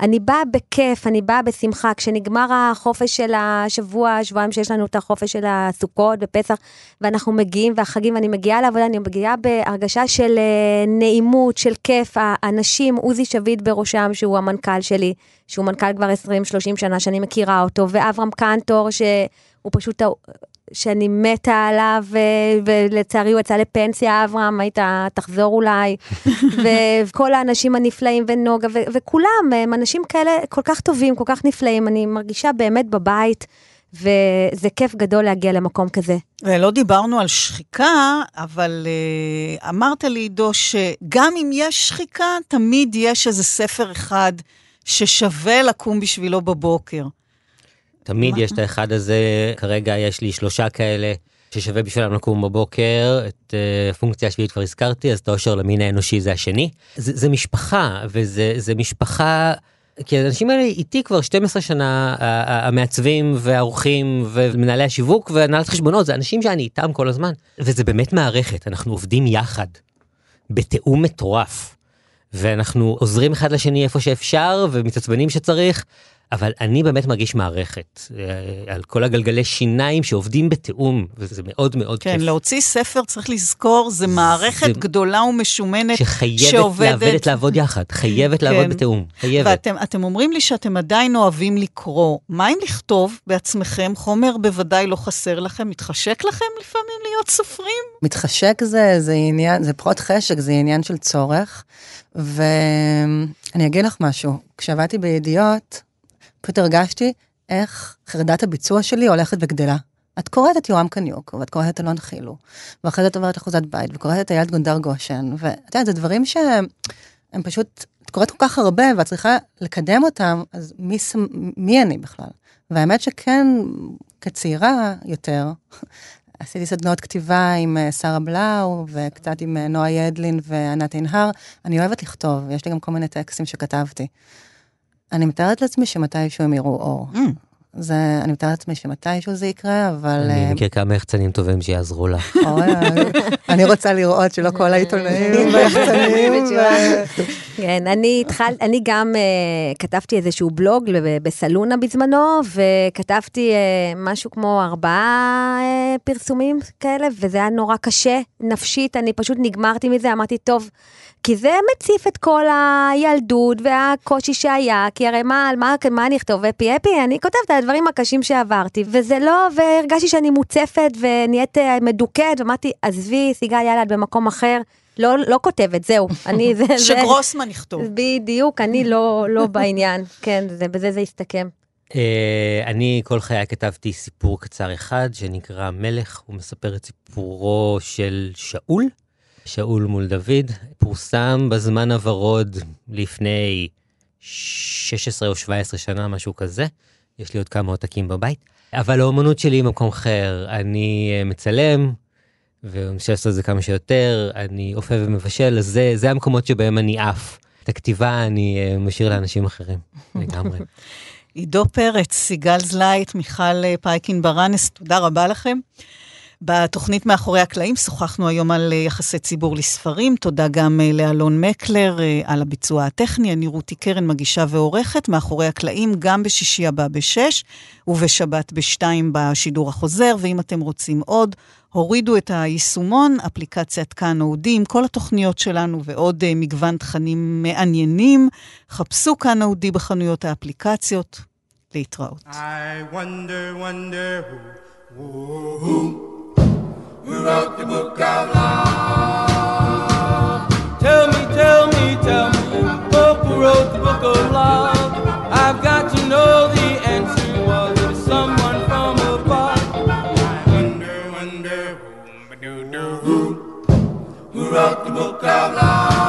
D: אני באה בכיף, אני באה בשמחה. כשנגמר החופש של השבוע, שבועיים שיש לנו את החופש של הסוכות ופסח, ואנחנו מגיעים, והחגים, ואני מגיעה לעבודה, אני מגיעה בהרגשה של אה, נעימות, של כיף. האנשים, עוזי שביט בראשם, שהוא המנכ"ל שלי, שהוא מנכ"ל כבר 20-30 שנה שאני מכירה אותו, ואברהם קנטור, שהוא פשוט... שאני מתה עליו, ולצערי הוא יצא לפנסיה, אברהם, היית, תחזור אולי. וכל האנשים הנפלאים, ונוגה, ו- וכולם, הם אנשים כאלה כל כך טובים, כל כך נפלאים, אני מרגישה באמת בבית, וזה כיף גדול להגיע למקום כזה.
C: ולא דיברנו על שחיקה, אבל uh, אמרת לי, עידו, שגם אם יש שחיקה, תמיד יש איזה ספר אחד ששווה לקום בשבילו בבוקר.
E: תמיד? יש את האחד הזה, כרגע יש לי שלושה כאלה ששווה בשבילם לקום בבוקר, את uh, פונקציה השביעית כבר הזכרתי, אז את האושר למין האנושי זה השני. זה, זה משפחה, וזה זה משפחה, כי האנשים האלה איתי כבר 12 שנה, המעצבים והעורכים ומנהלי השיווק והנהלת חשבונות, זה אנשים שאני איתם כל הזמן. וזה באמת מערכת, אנחנו עובדים יחד, בתיאום מטורף. ואנחנו עוזרים אחד לשני איפה שאפשר ומתעצבנים שצריך, אבל אני באמת מרגיש מערכת אה, על כל הגלגלי שיניים שעובדים בתיאום, וזה מאוד מאוד
C: כן,
E: כיף.
C: להוציא ספר, צריך לזכור, זה מערכת
E: זה-
C: גדולה ומשומנת
E: שחייבת
C: שעובדת.
E: לעבוד, לעבוד יחד, חייבת לעבוד
C: כן.
E: בתיאום, חייבת.
C: ואתם אתם אומרים לי שאתם עדיין אוהבים לקרוא. מה אם לכתוב בעצמכם? חומר בוודאי לא חסר לכם, מתחשק לכם לפעמים להיות סופרים?
F: מתחשק זה, זה עניין, זה פחות חשק, זה עניין של צורך. ואני אגיד לך משהו, כשעבדתי בידיעות, פשוט הרגשתי איך חרדת הביצוע שלי הולכת וגדלה. את קוראת את יורם קניוק, ואת קוראת את אלון חילו, ואחרי זה את עוברת אחוזת בית, וקוראת את איילת גונדר גושן, ואת יודעת, זה דברים שהם הם פשוט, את קוראת כל כך הרבה, ואת צריכה לקדם אותם, אז מי, מי אני בכלל? והאמת שכן, כצעירה יותר, עשיתי סדנאות כתיבה עם אה, שרה בלאו, וקצת עם אה, נועה ידלין וענת ענהר. אני אוהבת לכתוב, יש לי גם כל מיני טקסטים שכתבתי. אני מתארת לעצמי שמתישהו הם יראו אור.
C: Mm.
F: זה, אני מתארת לעצמי שמתישהו זה יקרה, אבל...
E: אני
F: אה,
E: מכיר כמה יחצנים טובים שיעזרו.
F: אוי, אני רוצה לראות שלא כל העיתונאים והיחצנים. ו-
D: כן, אני התחלתי, אני גם כתבתי איזשהו בלוג בסלונה בזמנו, וכתבתי משהו כמו ארבעה פרסומים כאלה, וזה היה נורא קשה, נפשית, אני פשוט נגמרתי מזה, אמרתי, טוב, כי זה מציף את כל הילדות והקושי שהיה, כי הרי מה, על מה, מה אני אכתוב, אפי אפי? אני כותבת על הדברים הקשים שעברתי, וזה לא, והרגשתי שאני מוצפת ונהיית אה, מדוכאת, ואמרתי, עזבי, סיגל, יאללה, את במקום אחר. לא, לא כותבת, זהו. אני, זה, זה,
C: שגרוסמן יכתוב.
D: בדיוק, אני לא, לא בעניין. כן, זה, בזה זה יסתכם.
E: אה, אני כל חיי כתבתי סיפור קצר אחד שנקרא מלך, הוא מספר את סיפורו של שאול, שאול מול דוד, פורסם בזמן הוורוד לפני 16 או 17 שנה, משהו כזה. יש לי עוד כמה עותקים בבית. אבל האומנות שלי היא במקום אחר, אני אה, מצלם, ומנסה לעשות את זה כמה שיותר, אני אופה ומבשל, אז זה, זה המקומות שבהם אני עף. את הכתיבה אני אה, משאיר לאנשים אחרים, לגמרי.
C: עידו פרץ, סיגל זלייט, מיכל אה, פייקין ברנס, תודה רבה לכם. בתוכנית מאחורי הקלעים שוחחנו היום על אה, יחסי ציבור לספרים, תודה גם אה, לאלון מקלר אה, על הביצוע הטכני, אני רותי קרן מגישה ועורכת, מאחורי הקלעים גם בשישי הבא בשש, ובשבת בשתיים בשידור החוזר, ואם אתם רוצים עוד, הורידו את היישומון, אפליקציית כאן אודי, עם כל התוכניות שלנו ועוד מגוון תכנים מעניינים. חפשו כאן אודי בחנויות האפליקציות. להתראות.
H: I wonder, wonder who, who, who, who wrote the book of love. Tell me, tell me, tell me, book who wrote the book of love. I've got to know the answer. Was it someone from above? I wonder, wonder, who, who wrote the book of love?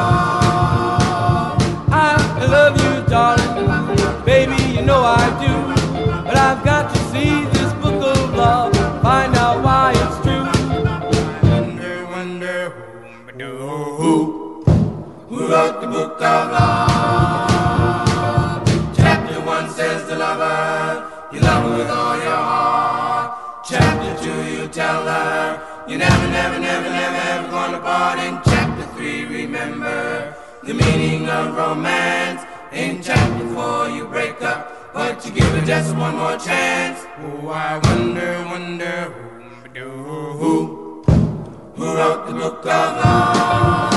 H: before you break up, but you give it just one more chance. Oh, I wonder, wonder who, who, wrote the book of love?